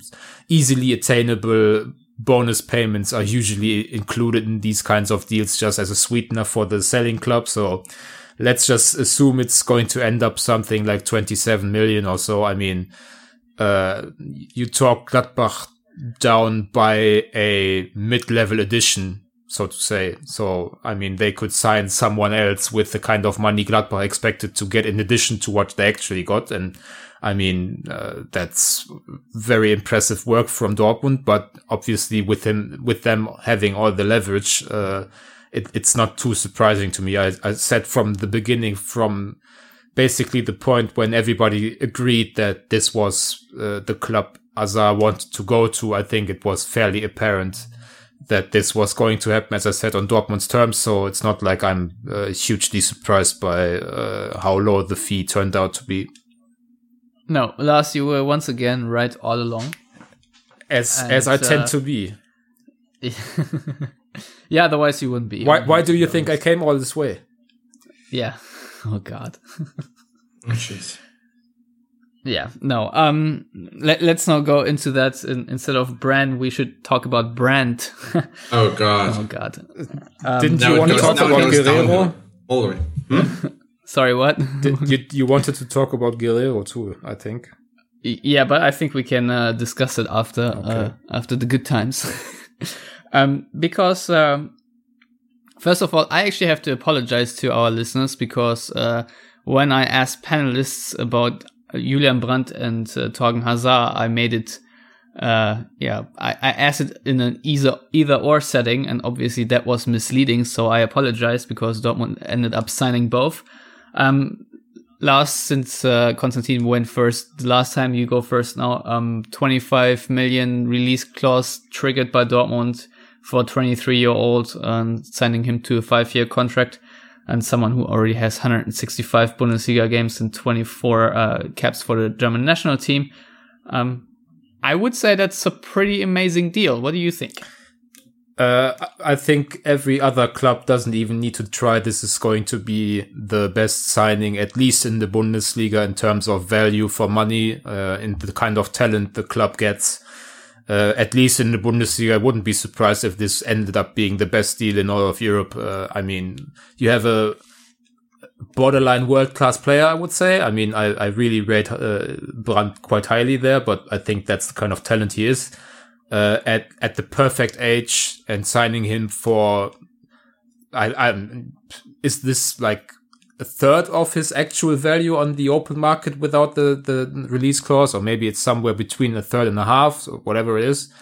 easily attainable bonus payments are usually included in these kinds of deals just as a sweetener for the selling club. So let's just assume it's going to end up something like 27 million or so. I mean, uh, you talk Gladbach down by a mid-level addition, so to say. So, I mean, they could sign someone else with the kind of money Gladbach expected to get in addition to what they actually got. And I mean, uh, that's very impressive work from Dortmund, but obviously with him, with them having all the leverage, uh, it, it's not too surprising to me. I, I said from the beginning, from basically the point when everybody agreed that this was uh, the club Hazard wanted to go to, I think it was fairly apparent that this was going to happen, as I said, on Dortmund's terms. So it's not like I'm uh, hugely surprised by uh, how low the fee turned out to be. No, Lars, you were once again right all along. As and, as I tend uh, to be. Yeah, otherwise you wouldn't be. Why? Why do you think I came all this way? Yeah. Oh God. oh jeez. Yeah. No. Um. Let, us not go into that. In, instead of brand, we should talk about brand. oh God. Oh God. Um, Didn't you want to talk about Guerreiro? All the way. Hmm? Sorry, what? Did, you you wanted to talk about Guerreiro too? I think. Yeah, but I think we can uh, discuss it after okay. uh, after the good times. Um, because um, first of all, I actually have to apologize to our listeners because uh, when I asked panelists about Julian Brandt and uh, Thorgan Hazard, I made it. Uh, yeah, I, I asked it in an either either or setting, and obviously that was misleading. So I apologize because Dortmund ended up signing both. Um, last since uh, Konstantin went first, the last time you go first now. Um, 25 million release clause triggered by Dortmund for a 23 year old and signing him to a five year contract and someone who already has 165 Bundesliga games and 24 uh, caps for the German national team. Um, I would say that's a pretty amazing deal. What do you think? Uh, I think every other club doesn't even need to try. This is going to be the best signing, at least in the Bundesliga, in terms of value for money, uh, in the kind of talent the club gets uh, at least in the Bundesliga, I wouldn't be surprised if this ended up being the best deal in all of Europe. Uh, I mean, you have a borderline world class player, I would say. I mean, I, I really rate uh, Brandt quite highly there, but I think that's the kind of talent he is. Uh, at at the perfect age and signing him for, I, I'm is this like a third of his actual value on the open market without the, the release clause, or maybe it's somewhere between a third and a half, or whatever it is.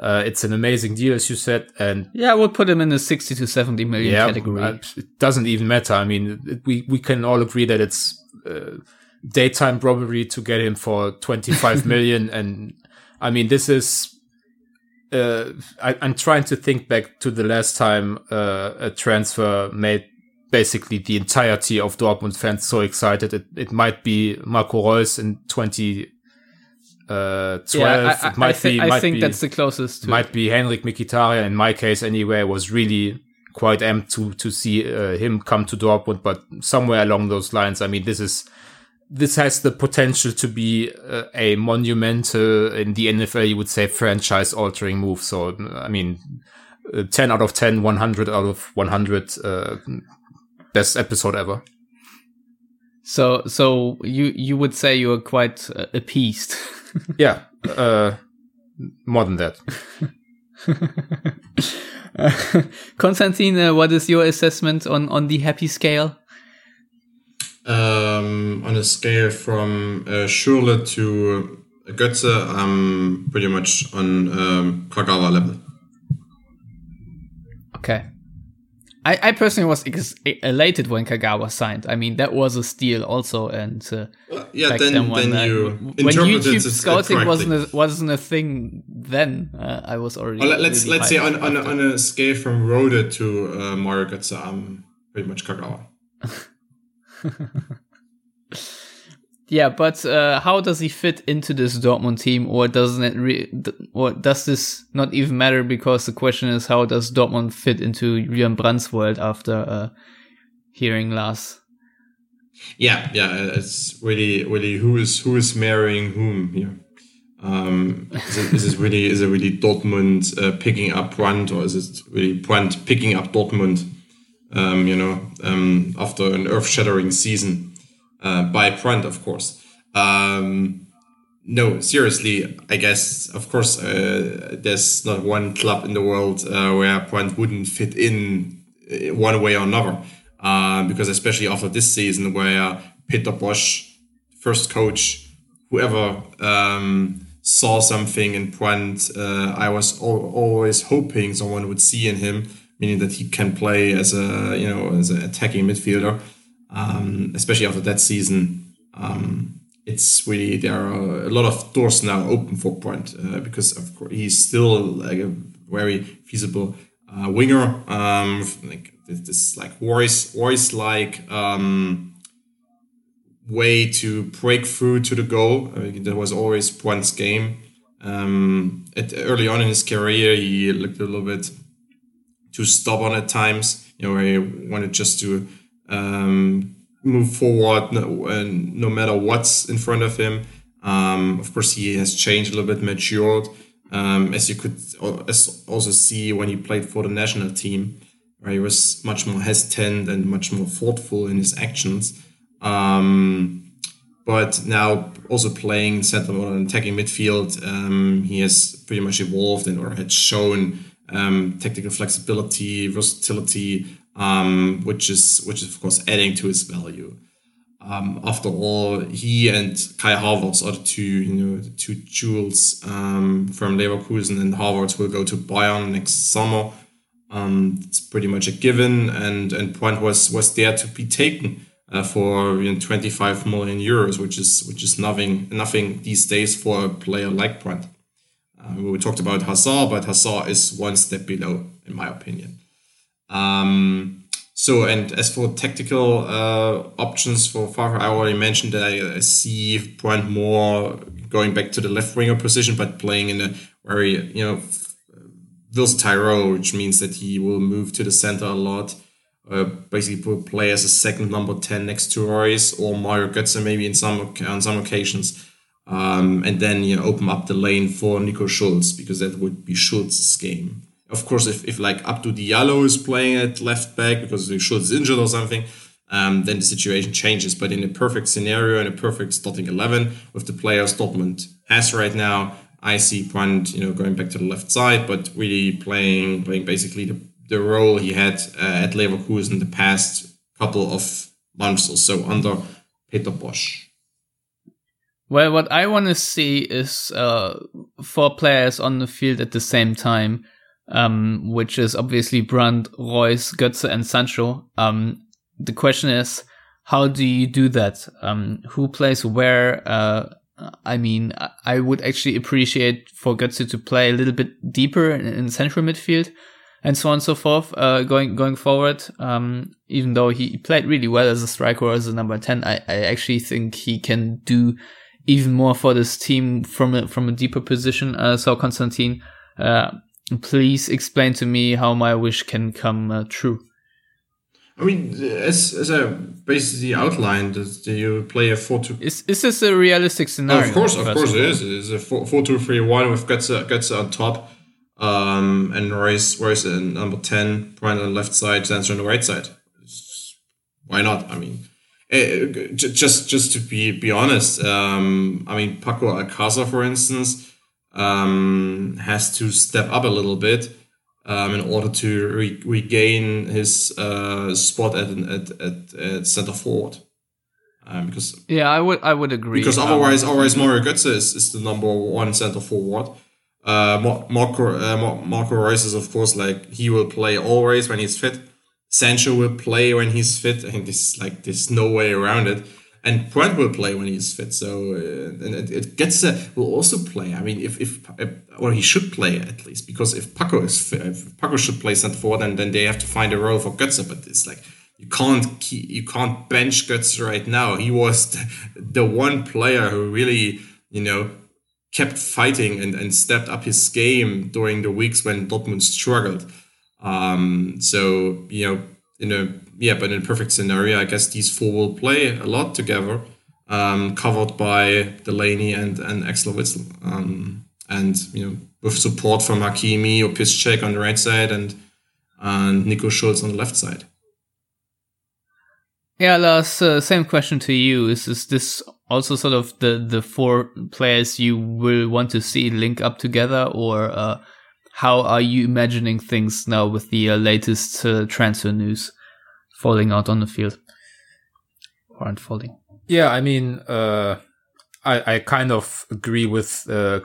Uh, it's an amazing deal, as you said, and yeah, we'll put him in the 60 to 70 million yeah, category. uh, it doesn't even matter. I mean, it- we we can all agree that it's uh, daytime robbery to get him for 25 million, and I mean, this is. Uh, I, I'm trying to think back to the last time uh, a transfer made basically the entirety of Dortmund fans so excited. It, it might be Marco Reus in 2012. yeah, I, I, it might I, thi- be, I might think be, that's the closest to might be Henrik Mkhitaryan. In my case, anyway, was really quite amped to to see uh, him come to Dortmund. But somewhere along those lines, I mean, this is this has the potential to be uh, a monumental in the NFL. You would say franchise altering move. So I mean, uh, ten out of 10, 100 out of one hundred. Uh, best episode ever. So, so you you would say you are quite uh, appeased. Yeah, uh, more than that. Konstantin, uh, what is your assessment on on the happy scale? Um, on a scale from uh, Schürrle to Götze, I'm pretty much on um, Kagawa level. Okay. I, I personally was ex- elated when Kagawa signed. I mean, that was a steal also, and uh, Yeah, back then, then when, then uh, when YouTube scouting wasn't a, wasn't a thing then, uh, I was already. Well, let- let's really let's say on, on, a, on a scale from Rode to uh, Mario Götze, I'm pretty much Kagawa. Yeah, but uh, how does he fit into this Dortmund team, or doesn't it? Re- or does this not even matter? Because the question is, how does Dortmund fit into Julian Brandt's world after uh, hearing Lars? Yeah, yeah, it's really, really who is who is marrying whom here. Um, is, it, is it really is it really Dortmund uh, picking up Brandt, or is it really Brandt picking up Dortmund? Um, you know, um, after an earth-shattering season uh, by Brandt, of course. Um, no, seriously, I guess, of course, uh, there's not one club in the world uh, where Brandt wouldn't fit in uh, one way or another. Uh, because especially after this season, where Peter Bosz, first coach, whoever um, saw something in Brandt, uh, I was al- always hoping someone would see in him, meaning that he can play as a you know as an attacking midfielder. Um, especially after that season, um, it's really there are a lot of doors now open for Brandt uh, because of course he's still like a very feasible uh, winger. Um, like this, like voice voice like um, way to break through to the goal. I mean, that was always Brandt's game. Um, at, early on in his career, he looked a little bit too stubborn at times. You know, he wanted just to um, move forward no, and no matter what's in front of him. Um, of course, he has changed a little bit, matured, um, as you could also see when he played for the national team, where he was much more hesitant and much more thoughtful in his actions. Um, but now also playing center or attacking midfield, um, he has pretty much evolved and or had shown um, technical flexibility, versatility, um, which is which is of course adding to his value. Um, after all, he and Kai Havertz are the two, you know, the two jewels um, from Leverkusen, and Havertz will go to Bayern next summer. Um, it's pretty much a given, and and Point was was there to be taken uh, for you know, 25 million euros, which is which is nothing nothing these days for a player like Brandt. Uh, we talked about Hazard, but Hazard is one step below, in my opinion. Um, so, and as for tactical uh, options for Favre, I already mentioned that I, I see Brandt more going back to the left winger position, but playing in a very you know versatile role, which means that he will move to the center a lot. Uh, basically, will play as a second number ten next to Reus or Mario Götze maybe in some on some occasions, um, and then you know open up the lane for Nico Schulz because that would be Schulz's game. Of course, if, if like Abdou Diallo is playing at left back because Schulz is injured or something, um, then the situation changes. But in a perfect scenario, in a perfect starting eleven with the players Dortmund has right now, I see Brandt, you know, going back to the left side, but really playing playing basically the, the role he had uh, at Leverkusen the past couple of months or so under Peter Bosz. Well, what I want to see is uh, four players on the field at the same time, um, which is obviously Brandt, Reus, Götze, and Sancho. Um, the question is, how do you do that? Um, who plays where? Uh, I mean, I would actually appreciate for Götze to play a little bit deeper in, central midfield and so on and so forth, uh, going, going forward. Um, even though he played really well as a striker or as a number 10, I, I actually think he can do even more for this team from a, from a deeper position. Uh, so Konstantin, uh, please explain to me how my wish can come uh, true. I mean, as, as I basically outlined, do you play a 4 2? Is, is this a realistic scenario? Oh, of course, of course it is. It is a 4 2 3 1 with Götze, Götze on top um, and Reus, Reus in number 10, Brian on the left side, Sancho on the right side. Why not? I mean, Eh, just just to be be honest, um, I mean Paco Alcácer, for instance, um, has to step up a little bit um, in order to re- regain his uh, spot at, at, at, at center forward. Um, because yeah, I would I would agree. Because otherwise, um, otherwise Mario Götze is, is the number one center forward. Uh, Marco uh, Marco Reus is of course like he will play always when he's fit. Sancho will play when he's fit. I think this like there's no way around it. And Brandt will play when he's fit. So uh, and it, it gets uh, will also play. I mean, if if or he should play at least because if Paco is fit, if Paco should play center forward, then then they have to find a role for Götze. But it's like you can't keep, you can't bench Götze right now. He was the, the one player who really you know kept fighting and, and stepped up his game during the weeks when Dortmund struggled. Um, so you know, in a yeah, but in a perfect scenario, I guess these four will play a lot together, um, covered by Delaney and and Axel um, and you know, with support from Hakimi or Piszczek on the right side and and Nico Schulz on the left side. Yeah, Lars, uh, same question to you. Is, is this also sort of the, the four players you will want to see link up together, or uh, how are you imagining things now with the uh, latest uh, transfer news falling out on the field or unfolding? Yeah, I mean, uh, I, I kind of agree with uh,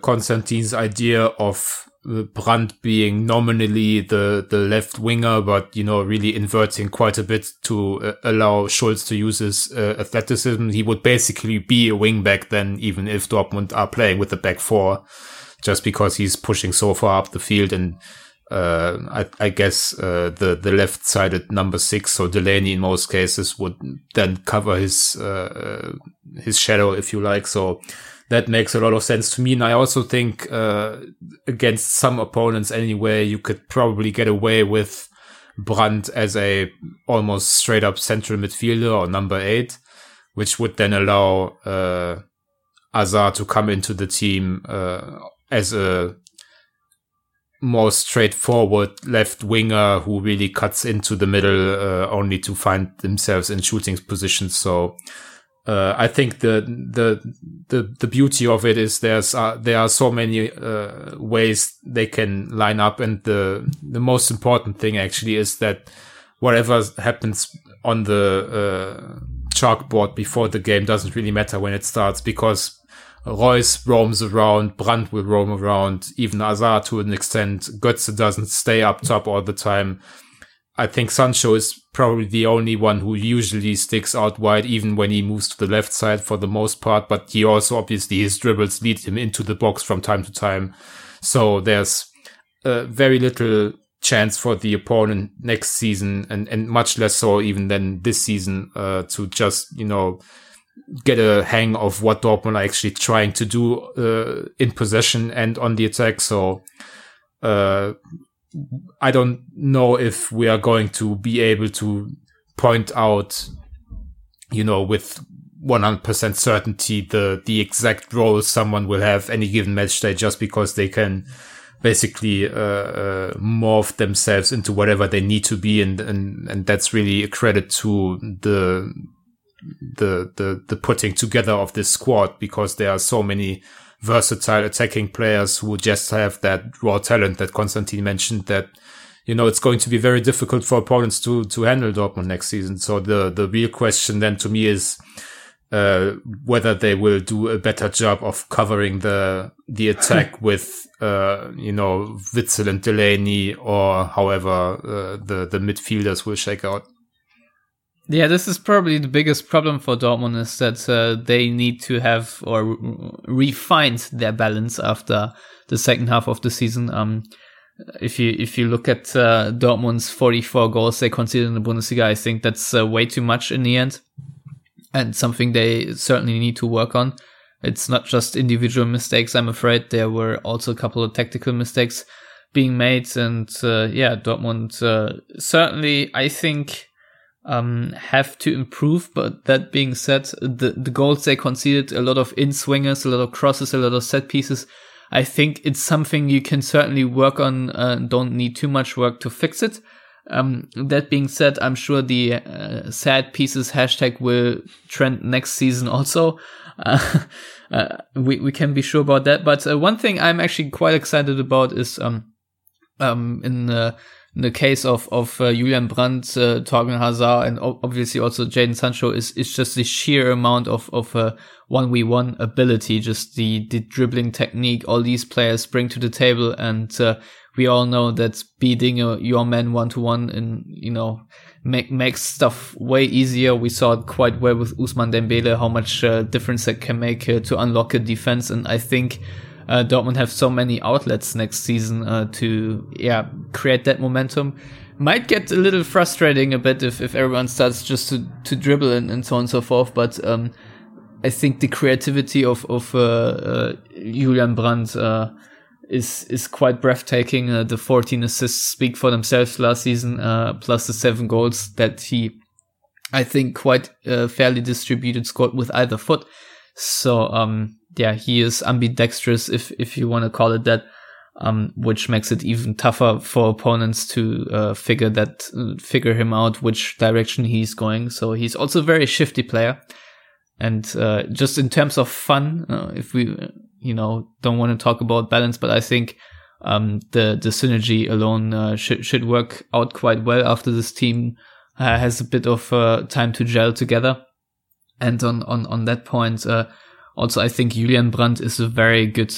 idea of uh, Brandt being nominally the, the left winger, but, you know, really inverting quite a bit to uh, allow Schulz to use his uh, athleticism. He would basically be a wing back then, even if Dortmund are playing with the back four just because he's pushing so far up the field. And uh, I, I, guess uh, the the left sided number six, so Delaney in most cases would then cover his uh, his shadow, if you like. So that makes a lot of sense to me. And I also think uh, against some opponents anyway, you could probably get away with Brandt as a almost straight up central midfielder or number eight, which would then allow uh, Hazard to come into the team uh, as a more straightforward left winger who really cuts into the middle uh, only to find themselves in shooting positions. So uh, I think the the the the beauty of it is there's uh, there are so many uh, ways they can line up, and the the most important thing actually is that whatever happens on the uh, chalkboard before the game doesn't really matter when it starts because Reus roams around, Brandt will roam around, even Hazard to an extent. Götze doesn't stay up top all the time. I think Sancho is probably the only one who usually sticks out wide, even when he moves to the left side for the most part. But he also obviously his dribbles lead him into the box from time to time. So there's uh, very little chance for the opponent next season, and and much less so even than this season uh, to just you know get a hang of what Dortmund are actually trying to do uh, in possession and on the attack. So uh, I don't know if we are going to be able to point out, you know, with 100% certainty the the exact role someone will have any given match day just because they can basically uh, uh, morph themselves into whatever they need to be and, and and that's really a credit to the the the the putting together of this squad because there are so many versatile attacking players who just have that raw talent that Konstantin mentioned that you know, it's going to be very difficult for opponents to, to handle Dortmund next season. So the, the real question then to me is, uh, whether they will do a better job of covering the, the attack with, uh, you know, Witsel and Delaney or however, uh, the, the midfielders will shake out. Yeah, this is probably the biggest problem for Dortmund is that uh, they need to have or refine their balance after the second half of the season. Um, if you if you look at uh, Dortmund's 44 goals they conceded in the Bundesliga, I think that's uh, way too much in the end, and something they certainly need to work on. It's not just individual mistakes. I'm afraid there were also a couple of tactical mistakes being made, and uh, yeah, Dortmund uh, certainly I think um, have to improve. But that being said, the, the goals they conceded, a lot of in swingers, a lot of crosses, a lot of set pieces. I think it's something you can certainly work on. Uh, don't need too much work to fix it. Um, that being said, I'm sure the uh, sad pieces hashtag will trend next season also. Uh, uh, we we can be sure about that. But uh, one thing I'm actually quite excited about is um um in the in the case of of uh, Julian Brandt, uh, Thorgan Hazard, and obviously also Jadon Sancho is is just the sheer amount of of uh, one v one ability, just the the dribbling technique all these players bring to the table, and uh, we all know that beating a, your man one to one and you know make makes stuff way easier. We saw it quite well with Ousmane Dembele how much uh, difference that can make uh, to unlock a defense, and I think uh, Dortmund have so many outlets next season uh, to yeah create that momentum. Might get a little frustrating a bit if, if everyone starts just to, to dribble and, and so on and so forth, but um, I think the creativity of of uh, uh Julian Brandt uh, is is quite breathtaking. Uh, the 14 assists speak for themselves last season, plus the seven goals that he, I think, quite fairly distributed scored with either foot. So um, yeah, he is ambidextrous, if if you want to call it that, um, which makes it even tougher for opponents to uh, figure that uh, figure him out which direction he's going. So he's also a very shifty player, and uh, just in terms of fun, uh, if we you know don't want to talk about balance, but I think um, the the synergy alone uh, should should work out quite well after this team uh, has a bit of time to gel together. And on on on that point also, I think Julian Brandt is a very good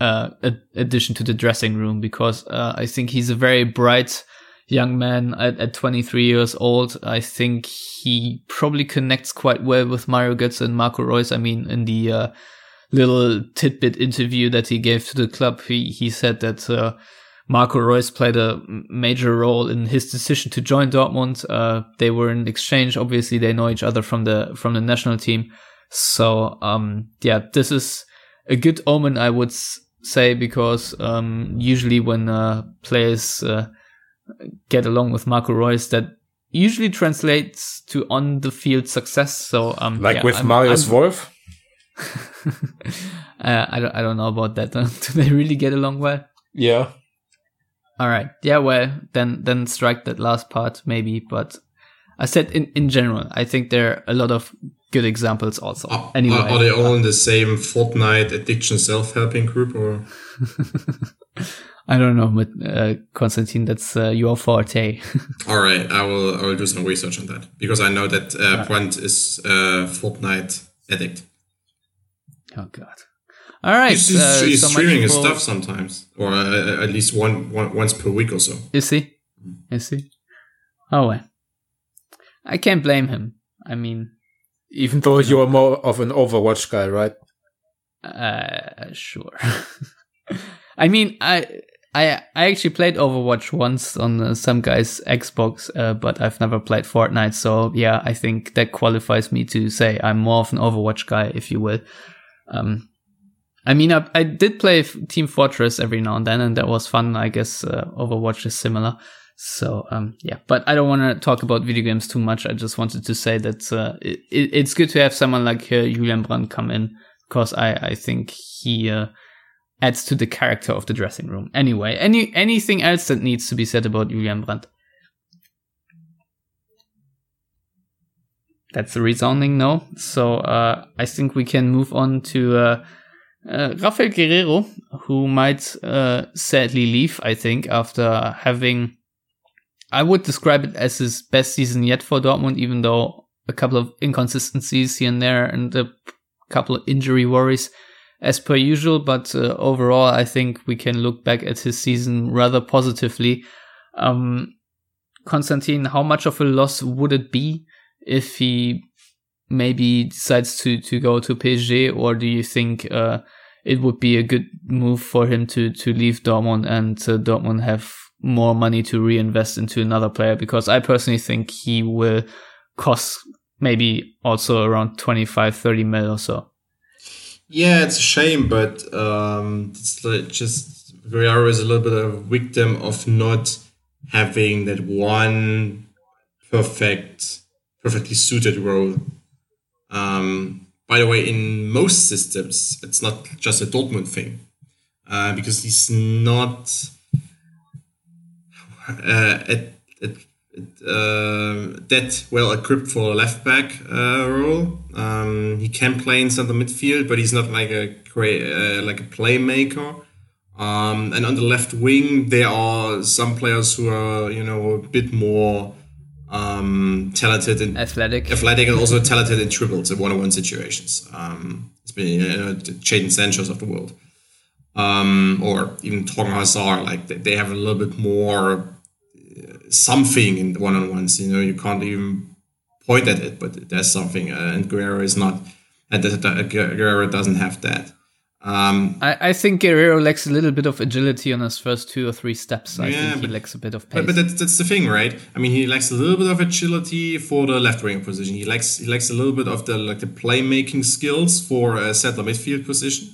uh, addition to the dressing room because uh, I think he's a very bright young man at, at 23 years old. I think he probably connects quite well with Mario Götze and Marco Reus. I mean, in the uh, little tidbit interview that he gave to the club, he, he said that uh, Marco Reus played a major role in his decision to join Dortmund. Uh, they were in exchange. Obviously, they know each other from the from the national team. So um, yeah, this is a good omen, I would say, because um, usually when uh, players uh, get along with Marco Reus, that usually translates to on the field success. So um, like yeah, with I'm, Marius I'm, Wolf. uh, I don't I don't know about that. Do they really get along well? Yeah. All right. Yeah. Well, then then strike that last part maybe, but I said in, in general, I think there are a lot of good examples also. Are, anyway, are, they all in the same Fortnite addiction self helping group or? I don't know, but uh, Konstantin, that's uh, your forte. all right, I will. I will do some research on that because I know that uh, Brandt is a Fortnite addict. Oh God! All right, he's, he's, uh, he's so streaming his stuff sometimes, or uh, at least one, one once per week or so. Is he? Is he? Oh well. I can't blame him. I mean, even though you're more of an Overwatch guy, right? Uh, sure. I mean, I I I actually played Overwatch once on uh, some guy's Xbox, uh, but I've never played Fortnite. So yeah, I think that qualifies me to say I'm more of an Overwatch guy, if you will. Um, I mean, I, I did play Team Fortress every now and then, and that was fun. I guess uh, Overwatch is similar. So um, yeah, but I don't want to talk about video games too much. I just wanted to say that uh, it, it's good to have someone like uh, Julian Brandt come in because I I think he uh, adds to the character of the dressing room. Anyway, any anything else that needs to be said about Julian Brandt? That's a resounding no. So uh, I think we can move on to uh, uh, Rafael Guerreiro, who might uh, sadly leave. I think after having I would describe it as his best season yet for Dortmund, even though a couple of inconsistencies here and there and a couple of injury worries as per usual. But uh, overall, I think we can look back at his season rather positively. Um, Konstantin, how much of a loss would it be if he maybe decides to, to go to PSG, or do you think uh, it would be a good move for him to, to leave Dortmund and uh, Dortmund have more money to reinvest into another player? Because I personally think he will cost maybe also around 25, 30 mil or so. Yeah, it's a shame, but um, it's like just Guerreiro is a little bit of a victim of not having that one perfect, perfectly suited role. Um, by the way, in most systems, it's not just a Dortmund thing, uh, because he's not at, at, that well equipped for a left back uh, role. Um, he can play in center midfield, but he's not like a uh, like a playmaker. Um, and on the left wing, there are some players who are, you know, a bit more um, talented and athletic, athletic, and also talented in dribbles in one-on-one situations. Um, it's been uh, Jadon Sancho's of the world, um, or even Torgan Hazard. Like they have a little bit more something in one-on-ones. You know, you can't even point at it, but there's something. Uh, and Guerreiro is not, and Guerreiro doesn't have that. Um, I, I, think Guerreiro lacks a little bit of agility on his first two or three steps. I yeah, think he lacks a bit of pace. But, but that's, that's the thing, right? I mean, he lacks a little bit of agility for the left wing position. He lacks he lacks a little bit of the like the playmaking skills for a center midfield position,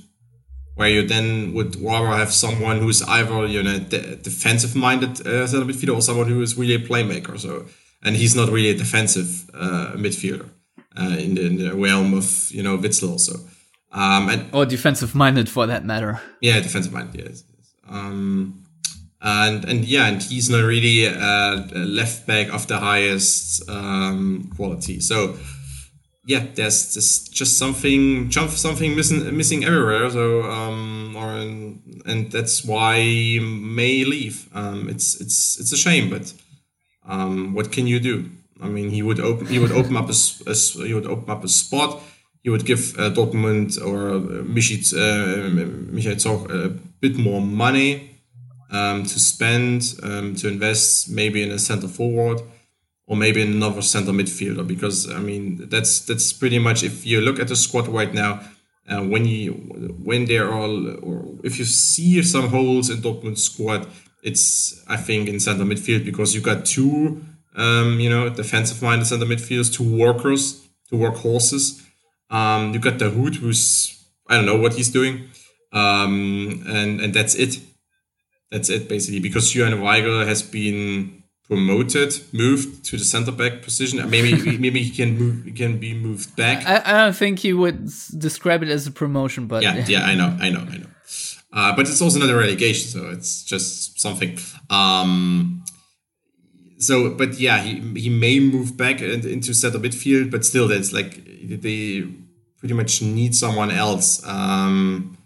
where you then would rather have someone who's either you know de- defensive minded uh, center midfielder or someone who is really a playmaker. So and he's not really a defensive uh, midfielder uh, in, the, in the realm of you know Witsel also. Um, and, or defensive minded for that matter. Yeah, defensive minded. Yes. Um, and and yeah, and he's not really a, left back of the highest um, quality. So yeah, there's just just something something missing missing everywhere. So um, or and that's why may leave. Um, it's it's it's a shame, but um, what can you do? I mean, he would open he would open up a, a he would open up a spot he would give uh, Dortmund or uh, Michit, uh, Michael a bit more money um, to spend, um, to invest maybe in a center forward or maybe another center midfielder. Because, I mean, that's that's pretty much, if you look at the squad right now, uh, when you when all or if you see some holes in Dortmund's squad, it's I think in center midfield because you got two um, you know defensive minded center midfielders, two workers, two workhorses, um, you got the Dahoud, who's I don't know what he's doing, um, and and that's it. That's it basically because Julian Weigl has been promoted, moved to the center back position. Maybe maybe he can move, he can be moved back. I, I don't think you would describe it as a promotion, but yeah, yeah, I know, I know, I know. Uh, but it's also not a relegation, so it's just something. Um, so, but yeah, he he may move back into center midfield, but still, that's like they pretty much need someone else. Um,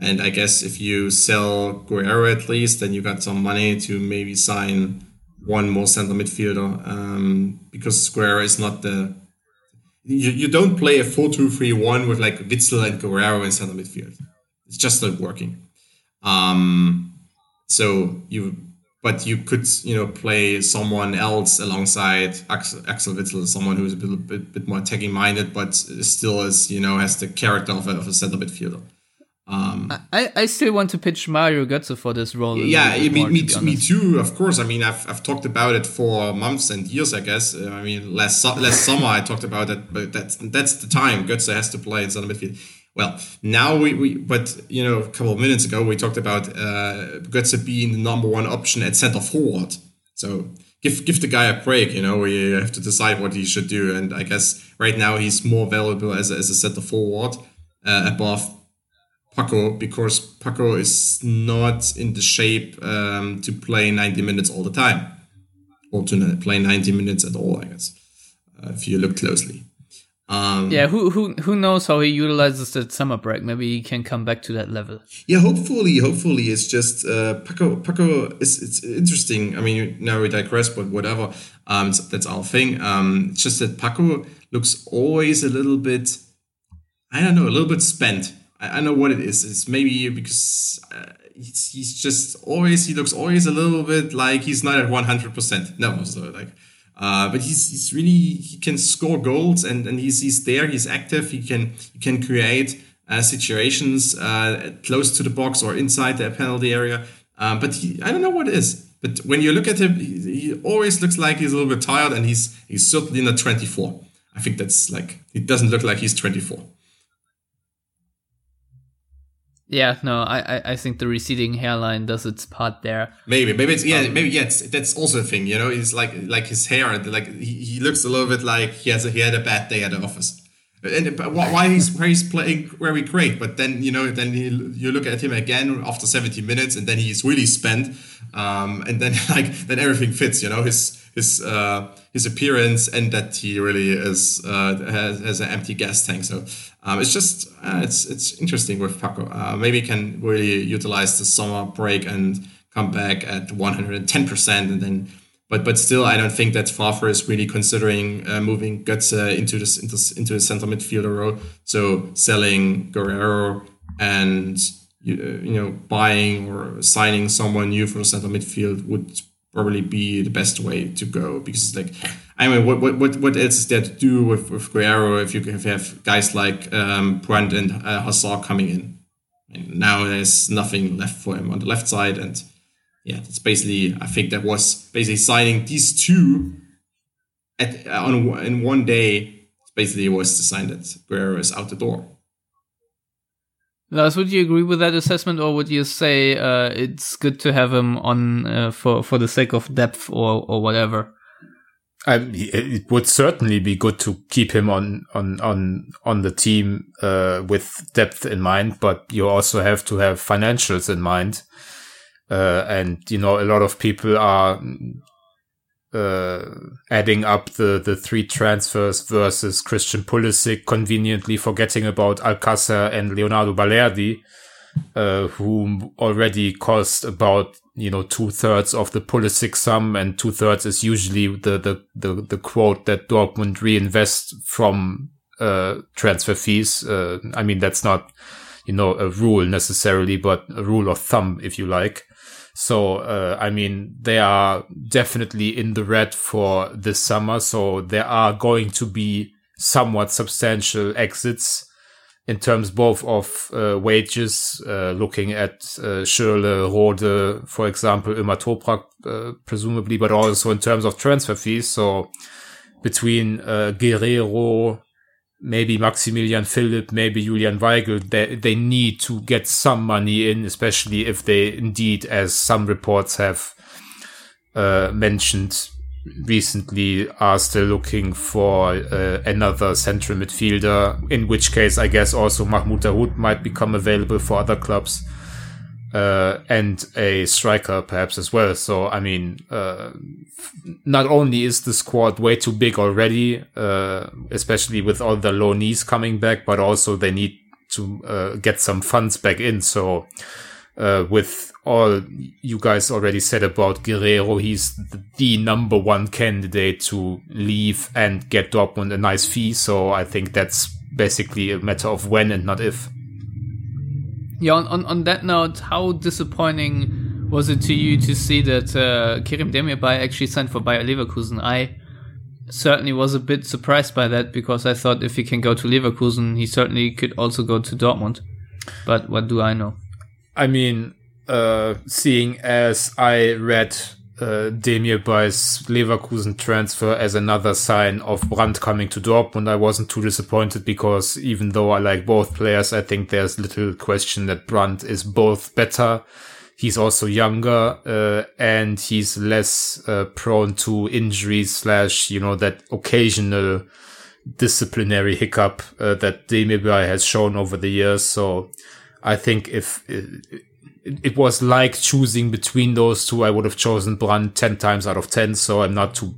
and I guess if you sell Guerreiro at least, then you got some money to maybe sign one more center midfielder um, because Guerreiro is not the. You, you don't play a 4 2 3 1 with like Witsel and Guerreiro in center midfield. It's just not working. Um, so you but you could you know play someone else alongside Axel, Axel Witsel, someone who's a bit, bit, bit more attacking minded, but still is you know has the character of a, of a center midfielder. Um, I, I still want to pitch Mario Götze for this role. Yeah, me, more, me, to me too. Of course. I mean, I've, I've talked about it for months and years. I guess. Uh, I mean, last last summer I talked about it, but that's that's the time Götze has to play in center midfield. Well, now we, we but you know, a couple of minutes ago we talked about uh, Götze being the number one option at center forward. So give give the guy a break. You know, we have to decide what he should do. And I guess right now he's more valuable as a, as a center forward uh, above Paco because Paco is not in the shape um, to play 90 minutes all the time or to play 90 minutes at all. I guess uh, if you look closely. Um, Yeah, who who who knows how he utilizes that summer break? Maybe he can come back to that level. Yeah, hopefully, hopefully it's just uh, Paco. Paco is it's interesting. I mean, now we digress, but whatever. Um, that's our thing. Um, it's just that Paco looks always a little bit. I don't know, a little bit spent. I, I know what it is. It's maybe because uh, he's, he's just always he looks always a little bit like he's not at one hundred percent. No, so like. Uh, but he's, he's really he can score goals and, and he's he's there he's active he can he can create uh, situations uh, close to the box or inside the penalty area um, but he, I don't know what it is but when you look at him he, he always looks like he's a little bit tired and he's he's certainly not 24 I think that's like it doesn't look like he's 24 Yeah, no, I, I I think the receding hairline does its part there. Maybe, maybe it's yeah, maybe yeah. It's, that's also a thing, you know. It's like like his hair, like he, he looks a little bit like he has a, he had a bad day at the office. And why he's where he's playing very great, but then you know then he, you look at him again after seventy minutes, and then he's really spent, um, and then like then everything fits, you know his his uh, his appearance and that he really is uh, has, has an empty gas tank. So um, it's just uh, it's it's interesting with Paco. Uh, maybe can really utilize the summer break and come back at one hundred and ten percent, and then. But, but still, I don't think that Favre is really considering uh, moving Götze into this into, into the center midfielder role. So selling Guerreiro and you, uh, you know buying or signing someone new for the center midfield would probably be the best way to go because like I mean what what what, what else is there to do with, with Guerreiro if you have guys like um, Brandt and uh, Hazard coming in and now there's nothing left for him on the left side and yeah it's basically I think that was basically signing these two at on in one day basically was the sign that Guerreiro is out the door Lars, would you agree with that assessment, or would you say uh, it's good to have him on uh, for for the sake of depth or or whatever? It would certainly be good to keep him on on on on the team uh, with depth in mind, but you also have to have financials in mind. Uh, and you know, a lot of people are uh, adding up the the three transfers versus Christian Pulisic, conveniently forgetting about Alcácer and Leonardo Balerdi, uh, who already cost about you know two thirds of the Pulisic sum, and two thirds is usually the the the, the quote that Dortmund reinvest from uh, transfer fees. Uh, I mean that's not you know a rule necessarily, but a rule of thumb if you like. So, uh, I mean, they are definitely in the red for this summer. So there are going to be somewhat substantial exits in terms both of uh, wages, uh, looking at uh, Schürrle, Rode, for example, Ömer Toprak, uh, presumably, but also in terms of transfer fees. So between uh, Guerreiro, maybe Maximilian Philipp, maybe Julian Weigl, they, they need to get some money in, especially if they indeed, as some reports have uh, mentioned recently, are still looking for uh, another central midfielder, in which case I guess also Mahmoud Dahoud might become available for other clubs. Uh, and a striker perhaps as well. So, I mean, uh, not only is the squad way too big already, uh, especially with all the loanees coming back, but also they need to uh, get some funds back in. So, uh, with all you guys already said about Guerreiro, he's the number one candidate to leave and get Dortmund a nice fee. So I think that's basically a matter of when and not if. Yeah, on, on, on that note, how disappointing was it to you to see that uh, Kerim Demirbay actually signed for Bayer Leverkusen? I certainly was a bit surprised by that because I thought if he can go to Leverkusen, he certainly could also go to Dortmund. But what do I know? I mean, uh, seeing as I read uh, Demirbay's Leverkusen transfer as another sign of Brandt coming to Dortmund, I wasn't too disappointed because even though I like both players, I think there's little question that Brandt is both better. He's also younger, uh, and he's less uh, prone to injuries slash, you know, that occasional disciplinary hiccup uh, that Demirbay has shown over the years. So I think if it, it, was like choosing between those two, I would have chosen Brandt 10 times out of 10. So I'm not too,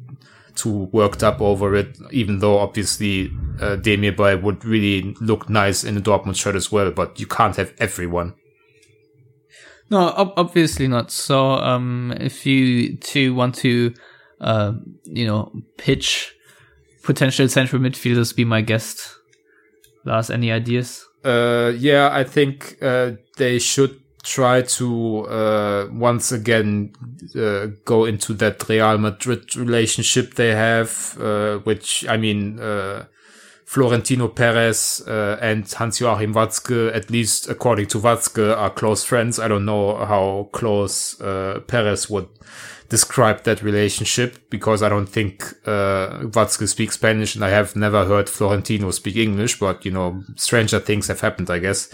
too worked up over it, even though obviously uh, Demirbay would really look nice in a Dortmund shirt as well, but you can't have everyone. No, ob- obviously not. So, um, if you two want to, uh, you know, pitch potential central midfielders, be my guest. Lars, any ideas? Uh, yeah, I think uh, they should try to uh, once again uh, go into that Real Madrid relationship they have, uh, which I mean, uh, Florentino Perez uh, and Hans-Joachim Watzke, at least according to Watzke, are close friends. I don't know how close uh, Perez would describe that relationship because I don't think uh, Watzke speaks Spanish and I have never heard Florentino speak English, but you know, stranger things have happened, I guess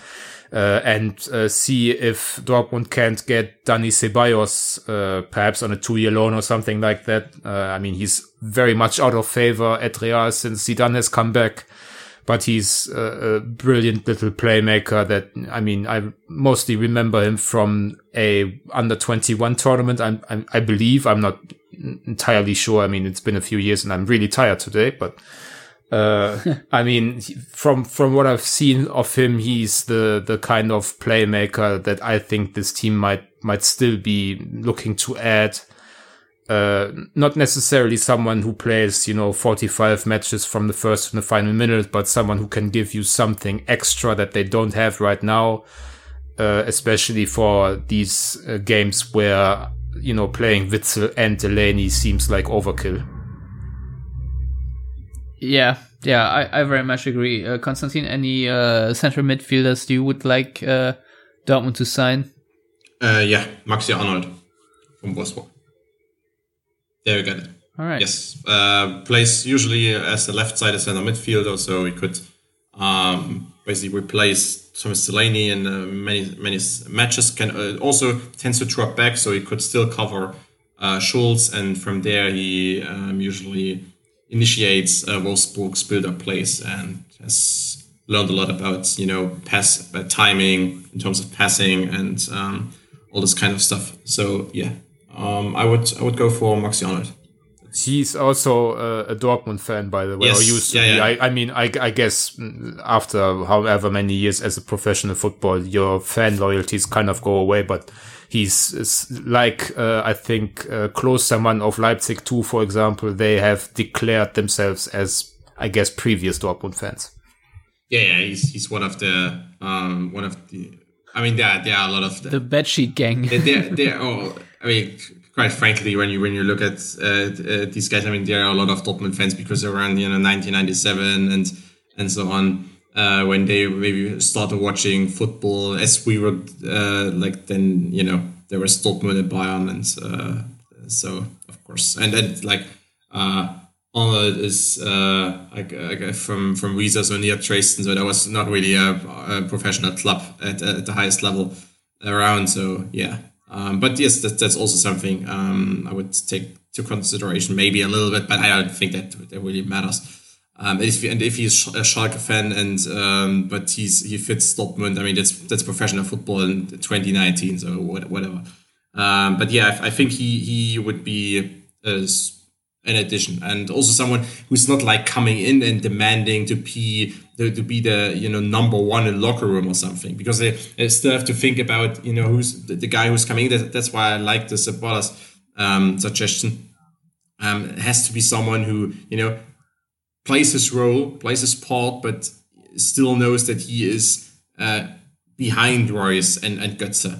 uh, and uh, see if Dortmund can't get Dani Ceballos uh, perhaps on a two-year loan or something like that. Uh, I mean, he's very much out of favor at Real since Zidane has come back, but he's a, a brilliant little playmaker. That I mean, I mostly remember him from a under 21 tournament. I'm, I'm, I believe I'm not entirely sure. I mean, it's been a few years, and I'm really tired today, but. Uh, I mean, from from what I've seen of him, he's the the kind of playmaker that I think this team might might still be looking to add. Uh, not necessarily someone who plays, you know, 45 matches from the first to the final minute, but someone who can give you something extra that they don't have right now, uh, especially for these uh, games where, you know, playing Witsel and Delaney seems like overkill. Yeah, yeah, I, I very much agree. Uh, Konstantin, any uh, central midfielders you would like uh, Dortmund to sign? Uh, yeah, Maxi Arnold from Wolfsburg. There we it. All right. Yes, uh, plays usually as the left side center midfielder, so he could um, basically replace Thomas Delaney in uh, many many matches. Can uh, also tends to drop back, so he could still cover uh, Schulz, and from there he um, usually initiates uh, Wolfsburg's build-up plays and has learned a lot about you know pass about timing in terms of passing and um, all this kind of stuff. So yeah, um, I would I would go for Maxi Arnold. He's also uh, a Dortmund fan, by the way, Yes, or used to yeah, be. yeah. I, I mean, I, I guess mm, after however many years as a professional football, your fan loyalties kind of go away. But he's like uh, I think uh, Klostermann of Leipzig too, for example. They have declared themselves as I guess previous Dortmund fans. Yeah, yeah, he's he's one of the um, one of the. I mean, there there are a lot of The bedsheet gang. they're, they're all, I mean, quite frankly, when you when you look at uh, uh, these guys, I mean, there are a lot of Dortmund fans because around you know 1997 and and so on, uh, when they maybe started watching football, as we were uh, like then you know there was Dortmund and Bayern, and uh, so of course, and then like. Uh, Arnold is uh, like, like from from Riesa, so near Dresden, so that was not really a, a professional club at, at the highest level around. So yeah, um, but yes, that, that's also something um, I would take to consideration, maybe a little bit, but I don't think that that really matters. Um, if, and if he's a Schalke fan and um, but he's he fits Dortmund, I mean that's that's professional football in 2019, so whatever. Um, but yeah, I, I think he he would be as an addition. And also someone who's not like coming in and demanding to be to, to be the you know number one in locker room or something. Because they, they still have to think about you know who's the, the guy who's coming that, that's why I like the Ceballos um, suggestion. Um, it has to be someone who you know plays his role plays his part but still knows that he is uh, behind Reus and, and Götze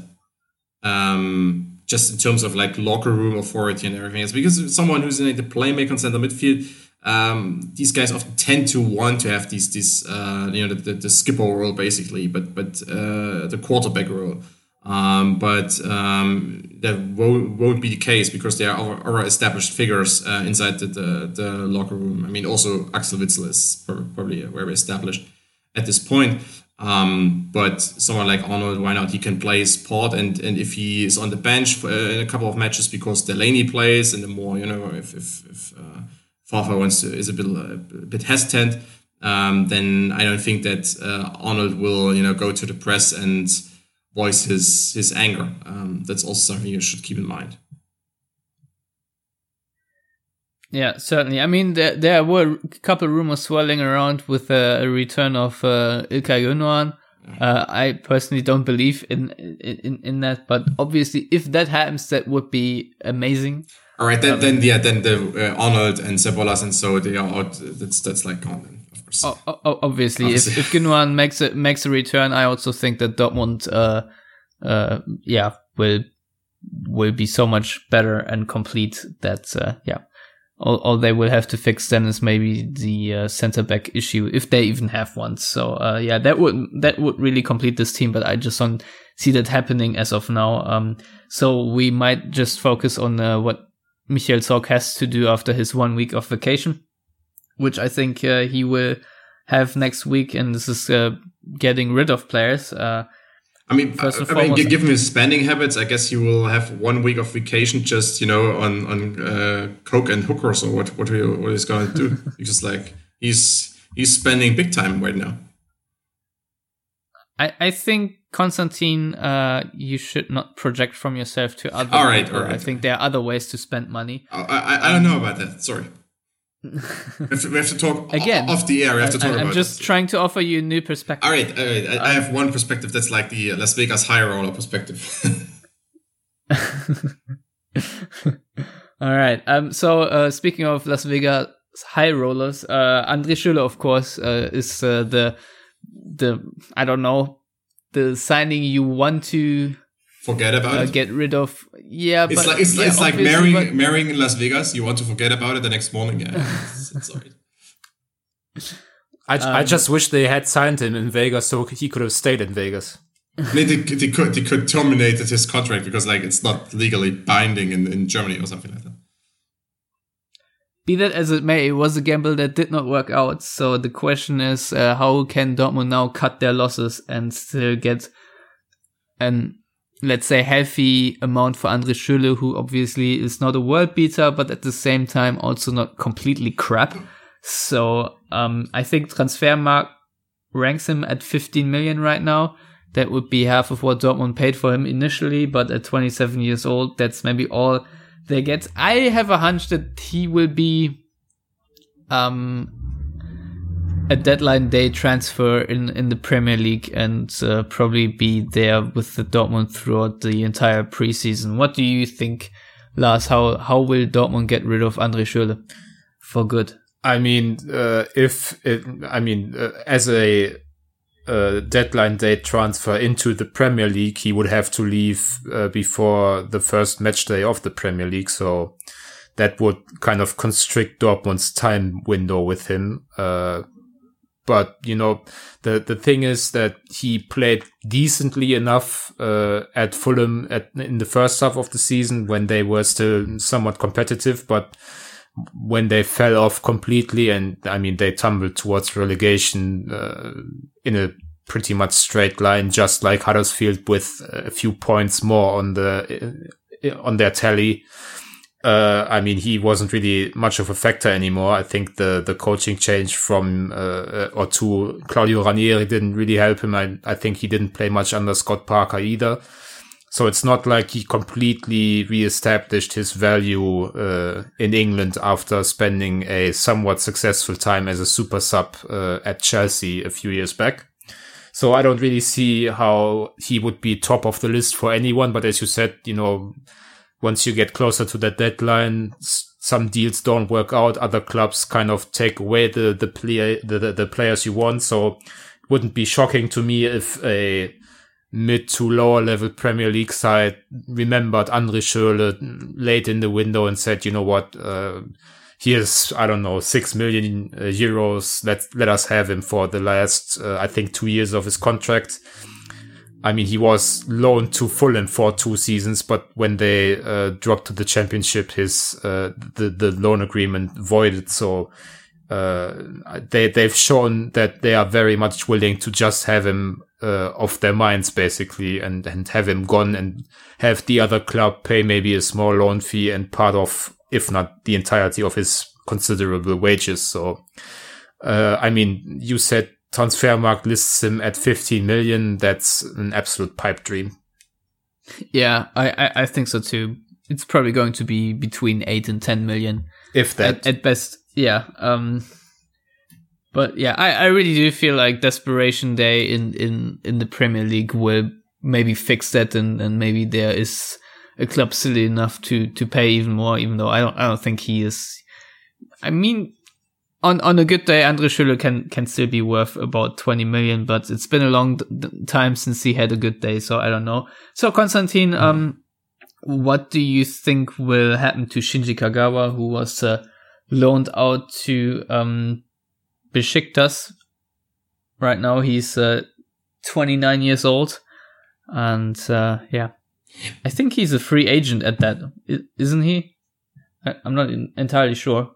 um, just in terms of like locker room authority and everything else. Because someone who's in like, the playmaker and center midfield, um, these guys often tend to want to have these these uh, you know the, the, the skipper role basically, but but uh, the quarterback role. Um, but um, that won't, won't be the case because there are already established figures uh, inside the, the, the locker room. I mean, also Axel Witsel is probably very established at this point. Um, but someone like Arnold, why not? He can play his part, and, and if he is on the bench for, uh, in a couple of matches because Delaney plays, and the more you know, if if, if uh, Favre wants to is a bit a bit hesitant, um, then I don't think that uh, Arnold will you know go to the press and voice his his anger. Um, that's also something you should keep in mind. Yeah, certainly. I mean, there, there were a couple rumors swirling around with a, a return of uh, Ilkay Gündoğan. Uh, I personally don't believe in, in in that, but obviously, if that happens, that would be amazing. All right, then, then yeah, then the uh, Arnold and Ceballos and so they are out. That's that's like gone. Then, of course. O- o- obviously, if, if makes a makes a return, I also think that Dortmund, uh, uh, yeah, will will be so much better and complete that, uh, yeah. All, all they will have to fix then is maybe the uh, center back issue, if they even have one. So, uh, yeah, that would that would really complete this team, but I just don't see that happening as of now. Um, so we might just focus on uh, what Michael Zorc has to do after his one week of vacation, which I think uh, he will have next week, and this is uh, getting rid of players. Uh, I mean, First I, I mean, given his spending habits, I guess he will have one week of vacation just you know on on uh, coke and hookers or what what he, what he's gonna do because like he's he's spending big time right now. I, I think Konstantin, uh, you should not project from yourself to other All right, people. all right. I think there are other ways to spend money. I I, I don't know about that. Sorry. We, have to, we have to talk Again, off the air. We have to talk I, about am just trying to offer you a new perspective. All right, all right. I, I have one perspective that's like the Las Vegas high roller perspective. All right. Um. So, uh, speaking of Las Vegas high rollers, uh, Andre Schürrle, of course, uh, is uh, the the I don't know the signing you want to Forget about uh, it. get rid of. Yeah, It's but like it's, yeah, it's like marrying but- marrying in Las Vegas. You want to forget about it the next morning. Yeah, it's, it's all right. I, Um, I just wish they had signed him in Vegas so he could have stayed in Vegas. I mean, they, they could they could terminate his contract because like it's not legally binding in, in Germany or something like that. Be that as it may, it was a gamble that did not work out. So the question is, uh, how can Dortmund now cut their losses and still get an, let's say, healthy amount for Andre Schürrle, who obviously is not a world beater, but at the same time also not completely crap. So um, I think Transfermarkt ranks him at 15 million right now. That would be half of what Dortmund paid for him initially, but at 27 years old, that's maybe all they get. I have a hunch that he will be um a deadline day transfer in in the Premier League and uh, probably be there with the Dortmund throughout the entire preseason. What do you think, Lars? How how will Dortmund get rid of Andre Schürrle for good? I mean, uh, if it, I mean, uh, as a uh, deadline day transfer into the Premier League, he would have to leave uh, before the first match day of the Premier League. So that would kind of constrict Dortmund's time window with him. Uh, but you know, the the thing is that he played decently enough uh, at Fulham at in the first half of the season when they were still somewhat competitive, but when they fell off completely and I mean they tumbled towards relegation uh, in a pretty much straight line, just like Huddersfield with a few points more on the on their tally. Uh, I mean, he wasn't really much of a factor anymore. I think the, the coaching change from, uh, or to Claudio Ranieri didn't really help him. I, I think he didn't play much under Scott Parker either. So it's not like he completely reestablished his value uh, in England after spending a somewhat successful time as a super sub uh, at Chelsea a few years back. So I don't really see how he would be top of the list for anyone. But as you said, you know, once you get closer to the deadline, some deals don't work out. Other clubs kind of take away the the player the, the, the players you want. So it wouldn't be shocking to me if a mid to lower level Premier League side remembered Andre Schürrle late in the window and said, you know what, uh, here's, I don't know, six million uh, euros. Let, let us have him for the last, uh, I think two years of his contract. I mean, he was loaned to Fulham for two seasons, but when they uh, dropped to the championship, his uh, the the loan agreement voided. So uh, they they've shown that they are very much willing to just have him uh, off their minds, basically, and and have him gone and have the other club pay maybe a small loan fee and part of, if not the entirety of his considerable wages. So, uh, I mean, you said Transfermarkt lists him at 15 million. That's an absolute pipe dream. Yeah, I, I, I think so too. It's probably going to be between eight and ten million. if that. at, at best. Yeah. Um, but yeah, I, I really do feel like Desperation Day in, in, in the Premier League will maybe fix that and, and maybe there is a club silly enough to, to pay even more, even though I don't, I don't think he is. I mean, on, on a good day, Andre Schürrle can, can still be worth about 20 million, but it's been a long time since he had a good day. So I don't know. So Konstantin, um, what do you think will happen to Shinji Kagawa, who was, uh, loaned out to, um, Besiktas. Right now, he's uh, 29 years old, and uh, yeah, I think he's a free agent at that, isn't he? I- I'm not entirely sure.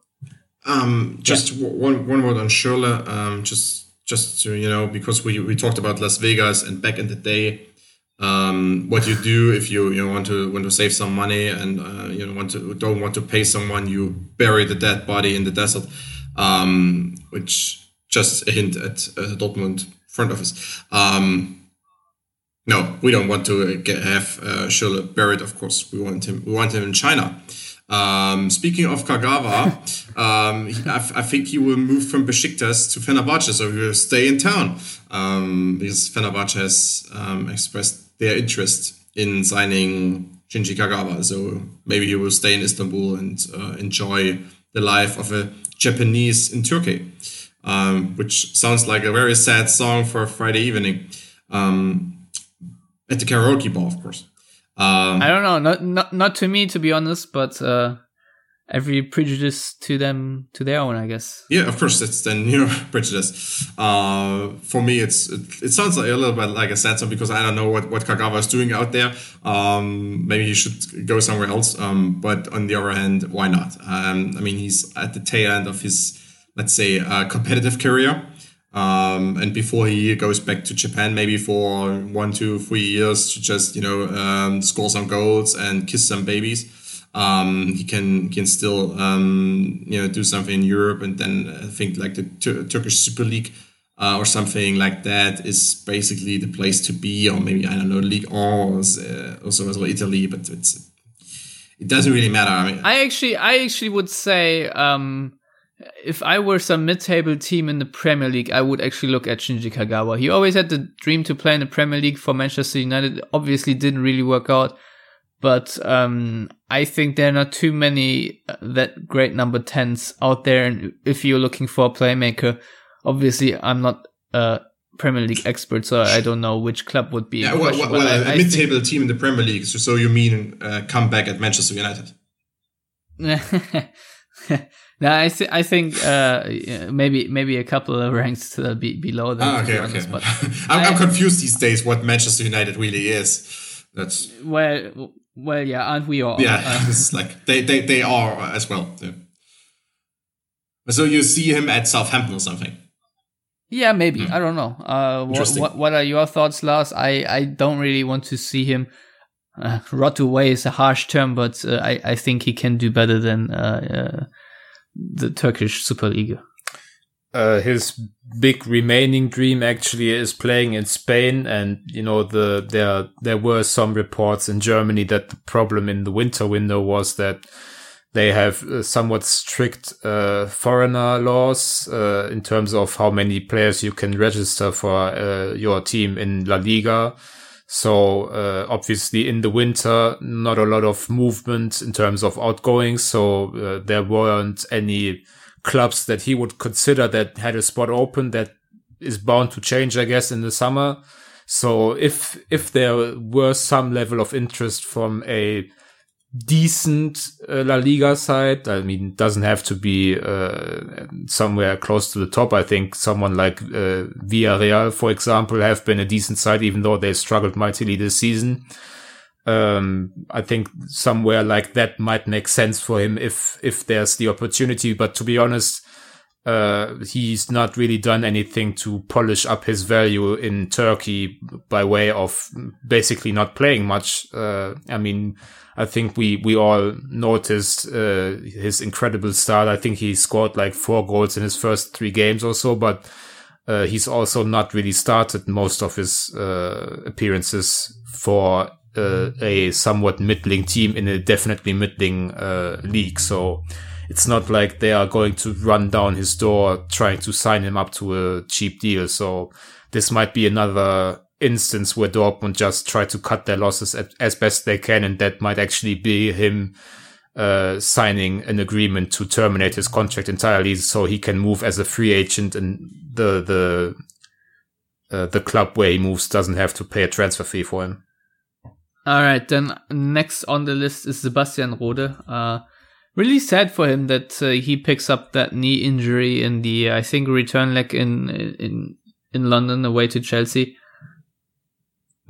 Um, just w one one word on Schürrle. Um, just just to you know, because we we talked about Las Vegas and back in the day, um, what you do if you you know, want to want to save some money and uh, you know want to don't want to pay someone, you bury the dead body in the desert. Um, which just a hint at uh, Dortmund front office. Um, no, we don't want to get, have uh, Schürrle buried. Of course, we want him. We want him in China. Um, speaking of Kagawa, um, I, I think he will move from Besiktas to Fenerbahce, so he will stay in town um, because Fenerbahce has um, expressed their interest in signing Shinji Kagawa. So maybe he will stay in Istanbul and uh, enjoy the life of a Japanese in Turkey, um, which sounds like a very sad song for a Friday evening um, at the karaoke bar, of course. Um, I don't know, not not not to me, to be honest, but uh, every prejudice to them, to their own, I guess. Yeah, of course, it's then your prejudice. Uh, for me, it's it, it sounds like a little bit like a sad song because I don't know what what Kagawa is doing out there. Um, maybe he should go somewhere else. Um, but on the other hand, why not? Um, I mean, he's at the tail end of his let's say uh, competitive career. Um, and before he goes back to Japan, maybe for one, two, three years to just you know um, score some goals and kiss some babies, um, he can can still um, you know do something in Europe, and then I think like the Tur- Turkish Super League uh, or something like that is basically the place to be, or maybe I don't know League One, uh, also as well Italy, but it's it doesn't really matter. I mean, I actually, I actually would say, um, if I were some mid-table team in the Premier League, I would actually look at Shinji Kagawa. He always had the dream to play in the Premier League for Manchester United. Obviously, didn't really work out, but um, I think there are not too many uh, that great number tens out there. And if you're looking for a playmaker, obviously, I'm not a Premier League expert, so I don't know which club would be. yeah, well, well, well, I a think- mid-table team in the Premier League. So, so you mean uh, come back at Manchester United? no, I, th- I think uh, maybe maybe a couple of ranks uh, be- below them. Ah, to be okay, okay. But I'm, I'm confused these days what Manchester United really is. That's well, well, yeah, aren't we all? yeah. Uh, this is like they, they they are as well. Yeah. So you see him at Southampton or something. yeah, maybe. I don't know. Uh, what what are your thoughts, Lars? I I don't really want to see him. Uh, rot away is a harsh term, but uh, I I think he can do better than uh, uh, the Turkish Super League. uh, his big remaining dream actually is playing in Spain, and you know the there there were some reports in Germany that the problem in the winter window was that they have somewhat strict uh, foreigner laws uh, in terms of how many players you can register for uh, your team in La Liga. So uh, obviously in the winter, not a lot of movement in terms of outgoings. So uh, there weren't any clubs that he would consider that had a spot open that is bound to change, I guess, in the summer. So if if there were some level of interest from a decent uh, La Liga side, I mean, doesn't have to be uh, somewhere close to the top. I think someone like uh, Villarreal, for example, have been a decent side, even though they struggled mightily this season. Um, I think somewhere like that might make sense for him if if there's the opportunity. But to be honest, uh, he's not really done anything to polish up his value in Turkey by way of basically not playing much. Uh, I mean, I think we, we all noticed, uh, his incredible start. I think he scored like four goals in his first three games or so, but, uh, he's also not really started most of his, uh, appearances for, uh, a somewhat middling team in a definitely middling, league. So, it's not like they are going to run down his door trying to sign him up to a cheap deal. So this might be another instance where Dortmund just try to cut their losses as best they can, and that might actually be him uh, signing an agreement to terminate his contract entirely, so he can move as a free agent, and the the uh, the club where he moves doesn't have to pay a transfer fee for him. All right, then next on the list is Sebastian Rode. Uh, really sad for him that uh, he picks up that knee injury in the I think return leg in in in London away to Chelsea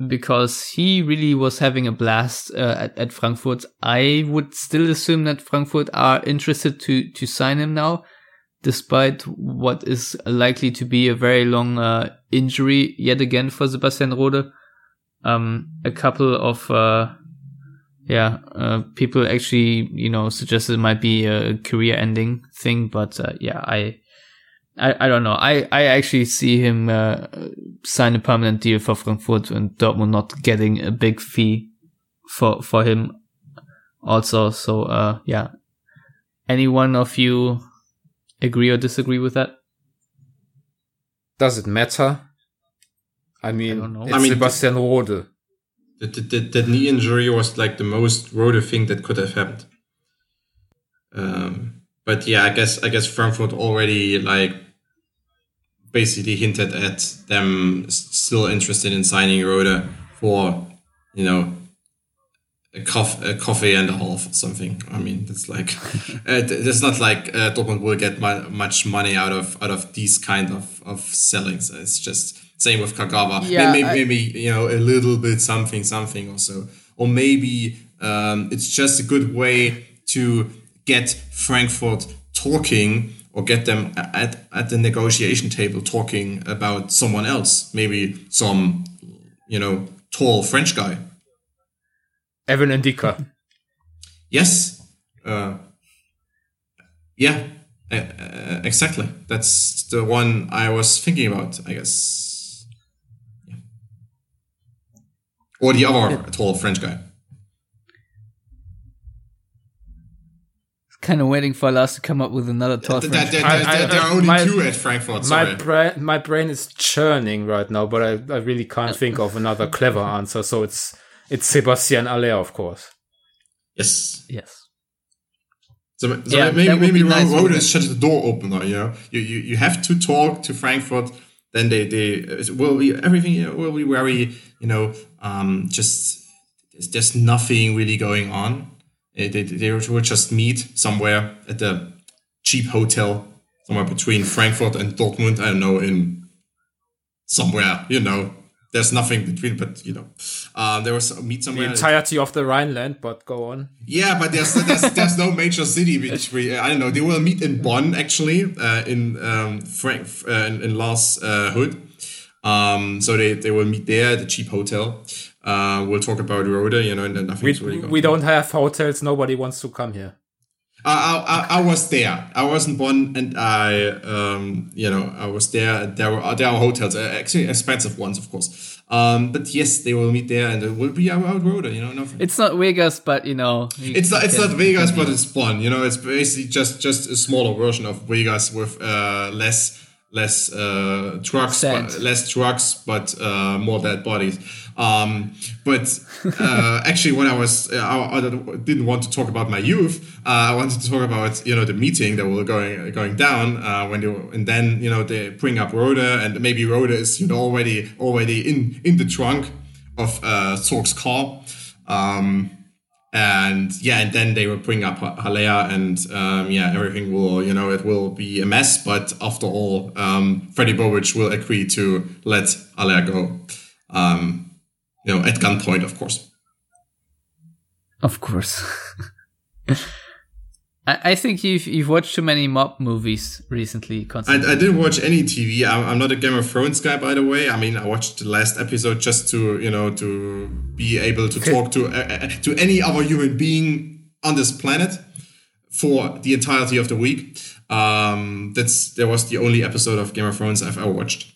because he really was having a blast uh, at, at Frankfurt. I would still assume that Frankfurt are interested to to sign him now, despite what is likely to be a very long uh, injury yet again for Sebastian Rode. Um, a couple of uh, yeah uh, people actually you know suggested it might be a career-ending thing, but uh, yeah, I I, I don't know. I, I actually see him uh, sign a permanent deal for Frankfurt and Dortmund not getting a big fee for for him also. So uh, yeah. Any one of you agree or disagree with that? Does it matter? I mean, I, it's I mean, Sebastian Rode. The, the, the knee injury was like the most Rode thing that could have happened. Um, but yeah, I guess I guess Frankfurt already like basically hinted at them still interested in signing Rode for you know a, cof- a coffee and a half or something. I mean, it's like uh, it's not like uh, Dortmund will get mu- much money out of out of these kind of of sellings. It's just same with Kagawa. Yeah, maybe, I- maybe you know a little bit something something or so, or maybe um, it's just a good way to get Frankfurt talking or get them at, at the negotiation table talking about someone else, maybe some, you know, tall French guy. Evan N'Dicka. Yes. Uh, yeah, uh, uh, exactly. That's the one I was thinking about, I guess. Yeah. Or the other tall French guy. Kind of waiting for Lars to come up with another tall Th- French. th- th- I- th- I- there are only my- two at Frankfurt. My Sorry. brain, my brain is churning right now, but I, I really can't think of another clever answer. So it's it's Sebastien Haller, of course. yes. yes. So, so Yeah, maybe that would maybe be nice, Rode wouldn't the door opener. You know, you, you you have to talk to Frankfurt. Then they they uh, will be everything will be very you know um just there's nothing really going on. They, they, they will just meet somewhere at the cheap hotel somewhere between Frankfurt and Dortmund. I don't know in somewhere you know. There's nothing between, but you know, uh, there was meet somewhere. The entirety of the Rhineland, but go on. Yeah, but there's there's, there's no major city which we I don't know. They will meet in Bonn actually uh, in um, Frank uh, in, in Lars uh, Hood. Um, so they, they will meet there at the cheap hotel. Uh, we'll talk about Rode, you know, and then We, nothing's really going we don't have hotels. Nobody wants to come here. I, I, I was there. I wasn't born, and I, um, you know, I was there. There were there are hotels, uh, actually expensive ones, of course. Um, but yes, they will meet there, and it will be about Rode. You know, nothing. It's not Vegas, but you know. you It's not, it's not Vegas, but it's fun. You know, it's basically just just a smaller version of Vegas with uh, less less uh, trucks, but, less trucks, but uh, more dead bodies. Um, but uh, actually, when I was, uh, I, I didn't want to talk about my youth. Uh, I wanted to talk about you know the meeting that were going going down uh, when they were, and then you know they bring up Rode, and maybe Rode is you know already already in in the trunk of uh, Zorc's car. Um, and yeah, and then they will bring up Haller, and um, yeah, everything will, you know, it will be a mess. But after all, um, Freddie Bobic will agree to let Haller go, um, you know, at gunpoint, of course. Of course. I, I think you've you've watched too many mob movies recently. I, I didn't watch any TV. I'm, I'm not a Game of Thrones guy, by the way. I mean, I watched the last episode just to, you know, to be able to talk to uh, uh, to any other human being on this planet for the entirety of the week. Um, that's there was the only episode of Game of Thrones I've ever watched,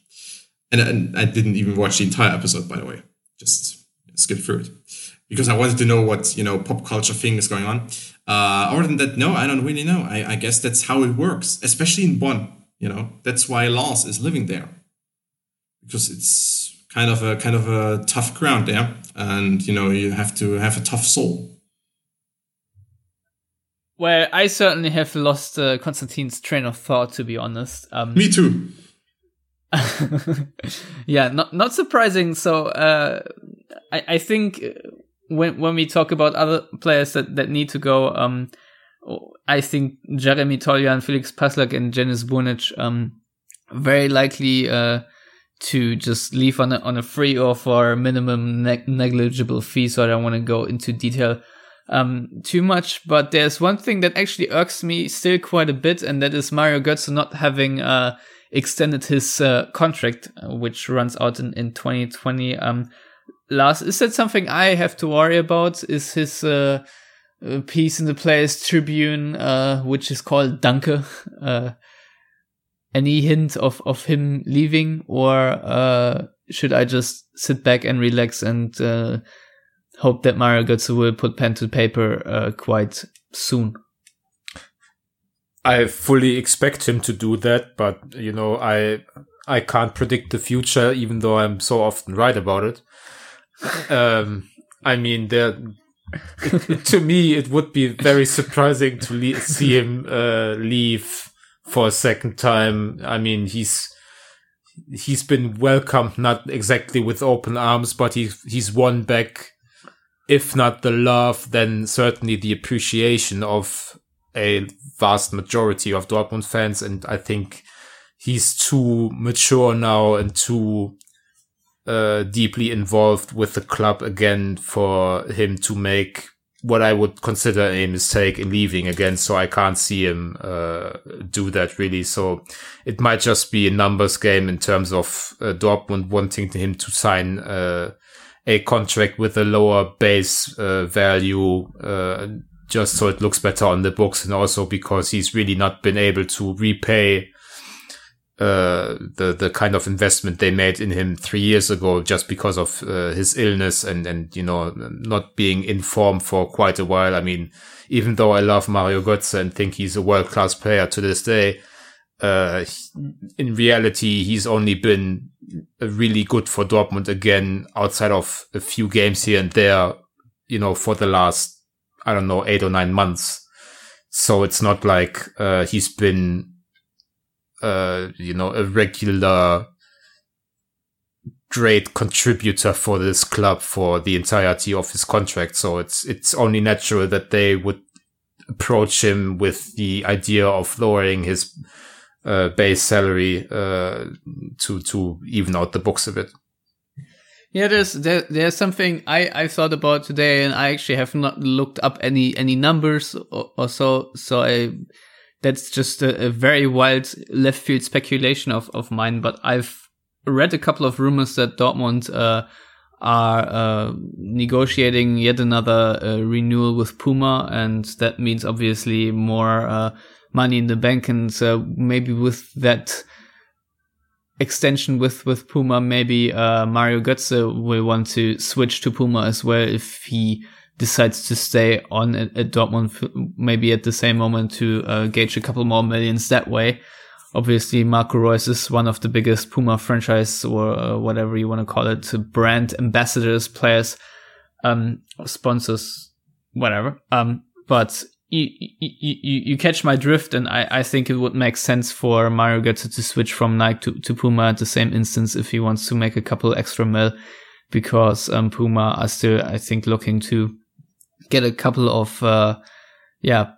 and, and I didn't even watch the entire episode, by the way. Just skip through it. Because I wanted to know what you know pop culture thing is going on. Uh, other than that, no, I don't really know. I, I guess that's how it works, especially in Bonn. You know, that's why Lars is living there because it's kind of a kind of a tough ground there, and you know you have to have a tough soul. Well, I certainly have lost uh, Konstantin's train of thought, to be honest. Um, Me too. yeah, not not surprising. So uh, I I think when when we talk about other players that, that need to go, um, I think Jeremy Toljan, Felix Passlack, and Dženis Burnić, um, very likely uh, to just leave on a, on a free or for minimum ne- negligible fee. So I don't want to go into detail um, too much. But there's one thing that actually irks me still quite a bit, and that is Mario Götze not having uh, extended his uh, contract, uh, which runs out in, in 2020. Um, Lars, is that something I have to worry about? Is his uh, uh, piece in the Players Tribune, uh, which is called Danke, uh, any hint of, of him leaving, or uh, should I just sit back and relax and uh, hope that Mario Götze will put pen to paper quite soon? I fully expect him to do that, but you know, I I can't predict the future, even though I'm so often right about it um, I mean, there. to me, it would be very surprising to le- see him uh, leave for a second time. I mean, he's he's been welcomed not exactly with open arms, but he he's won back, if not the love, then certainly the appreciation of a vast majority of Dortmund fans, and I think he's too mature now and too uh, deeply involved with the club again for him to make what I would consider a mistake in leaving again. So I can't see him uh, do that really. So it might just be a numbers game in terms of uh, Dortmund wanting him to sign uh, a contract with a lower base uh, value. Uh, just so it looks better on the books and also because he's really not been able to repay uh, the the kind of investment they made in him three years ago, just because of uh, his illness and and you know not being in form for quite a while. I mean, even though I love Mario Götze and think he's a world class player to this day, uh, in reality he's only been really good for Dortmund again outside of a few games here and there. You know, for the last I don't know eight or nine months. So it's not like uh, he's been uh, you know, a regular great contributor for this club for the entirety of his contract. So it's it's only natural that they would approach him with the idea of lowering his uh, base salary uh, to to even out the books a bit. Yeah, there's there, there's something I, I thought about today, and I actually have not looked up any any numbers or, or so. So I that's just a, a, very wild left field speculation of, of mine, but I've read a couple of rumors that Dortmund uh, are uh, negotiating yet another uh, renewal with Puma, and that means obviously more uh, money in the bank, and uh, maybe with that extension with with Puma, maybe uh, Mario Götze will want to switch to Puma as well if he decides to stay on at, at Dortmund, maybe at the same moment to uh, gauge a couple more millions that way. Obviously, Marco Reus is one of the biggest Puma franchise or uh, whatever you want to call it, brand ambassadors, players, um, sponsors, whatever. Um, but you, you, you, you catch my drift, and I, I think it would make sense for Mario Götze to switch from Nike to, to Puma at the same instance if he wants to make a couple extra mil, because um, Puma are still, I think, looking to get a couple of, uh, yeah,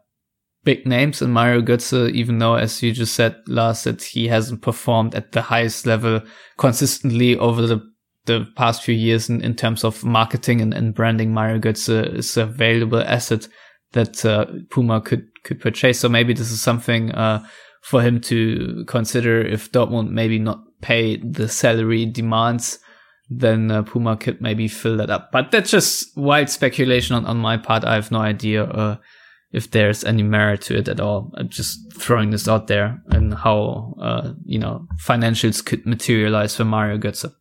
big names in Mario Götze, even though, as you just said, Lars, that he hasn't performed at the highest level consistently over the, the past few years in, in terms of marketing and, and branding. Mario Götze is a valuable asset that uh, Puma could, could purchase. So maybe this is something, uh, for him to consider if Dortmund maybe not pay the salary demands then uh, Puma could maybe fill that up. But that's just wild speculation on, on my part. I have no idea uh, if there's any merit to it at all. I'm just throwing this out there and how, uh, you know, financials could materialize for Mario Götze.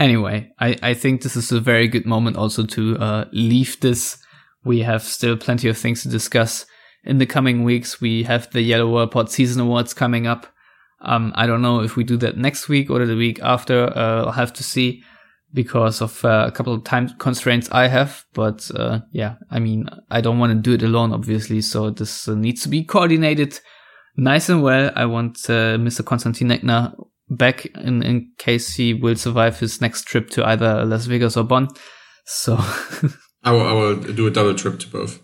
anyway, I, I think this is a very good moment also to uh, leave this. We have still plenty of things to discuss in the coming weeks. We have the Yellow Wall Pod season awards coming up. Um, I don't know if we do that next week or the week after. Uh, I'll have to see because of uh, a couple of time constraints I have. But uh, yeah, I mean, I don't want to do it alone, obviously. So this uh, needs to be coordinated nice and well. I want uh, Mr. Konstantin Eckner back in, in case he will survive his next trip to either Las Vegas or Bonn. So I will, I will do a double trip to both.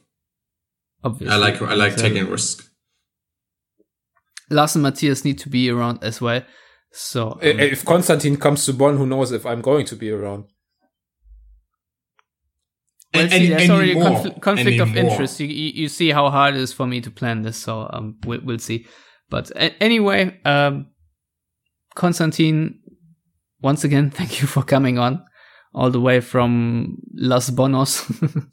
obviously, I like I like So, taking risks. Lars and Matthias need to be around as well. So um, If Konstantin comes to Bonn, who knows if I'm going to be around? Well, And- see, there's already a confl- conflict of interest. You, you you see how hard it is for me to plan this, so um, we'll, we'll see. But a- anyway, um, Konstantin, once again, thank you for coming on all the way from Las Bonos.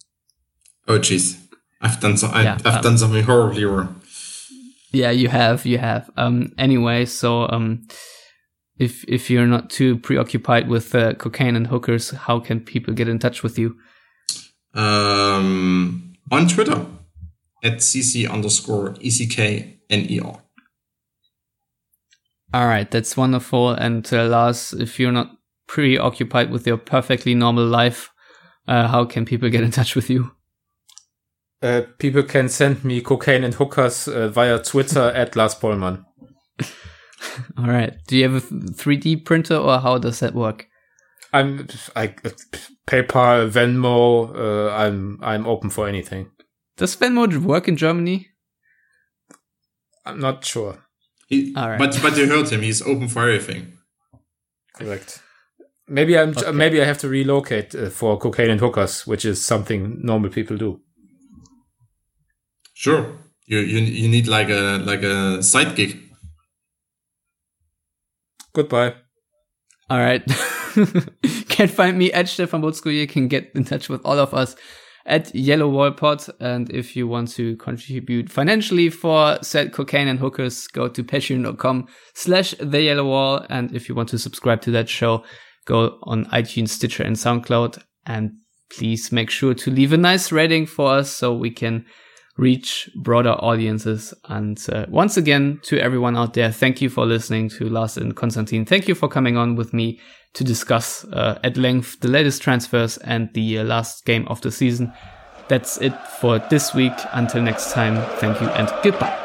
Oh jeez, I've done so. I, Yeah, I've um, done something horribly wrong. Yeah, you have, you have. Um, anyway, so um, if if you're not too preoccupied with uh, cocaine and hookers, how can people get in touch with you? Um, on Twitter at cc underscore eckner. All right, that's wonderful. And uh, Lars, if you're not preoccupied with your perfectly normal life, uh, how can people get in touch with you? Uh, people can send me cocaine and hookers uh, via Twitter at Lars Pollmann. All right. Do you have a 3D printer or how does that work? I'm I PayPal, Venmo. Uh, I'm I'm open for anything. Does Venmo work in Germany? I'm not sure. He, All right. But but you heard him. He's open for everything. Correct. Maybe I'm Okay. maybe I have to relocate uh, for cocaine and hookers, which is something normal people do. Sure. You you you need like a like a side gig. Goodbye. All right. can find me at Stefan Buczko. You can get in touch with all of us at Yellow Wall Pod. And if you want to contribute financially for said cocaine and hookers, go to patreon.com slash the yellow wall. And if you want to subscribe to that show, go on iTunes, Stitcher, and SoundCloud. And please make sure to leave a nice rating for us so we can reach broader audiences. And uh, once again, to everyone out there, thank you for listening to Lars and Konstantin. Thank you for coming on with me to discuss uh, at length the latest transfers and the uh, last game of the season. That's it for this week. Until next time, thank you and goodbye.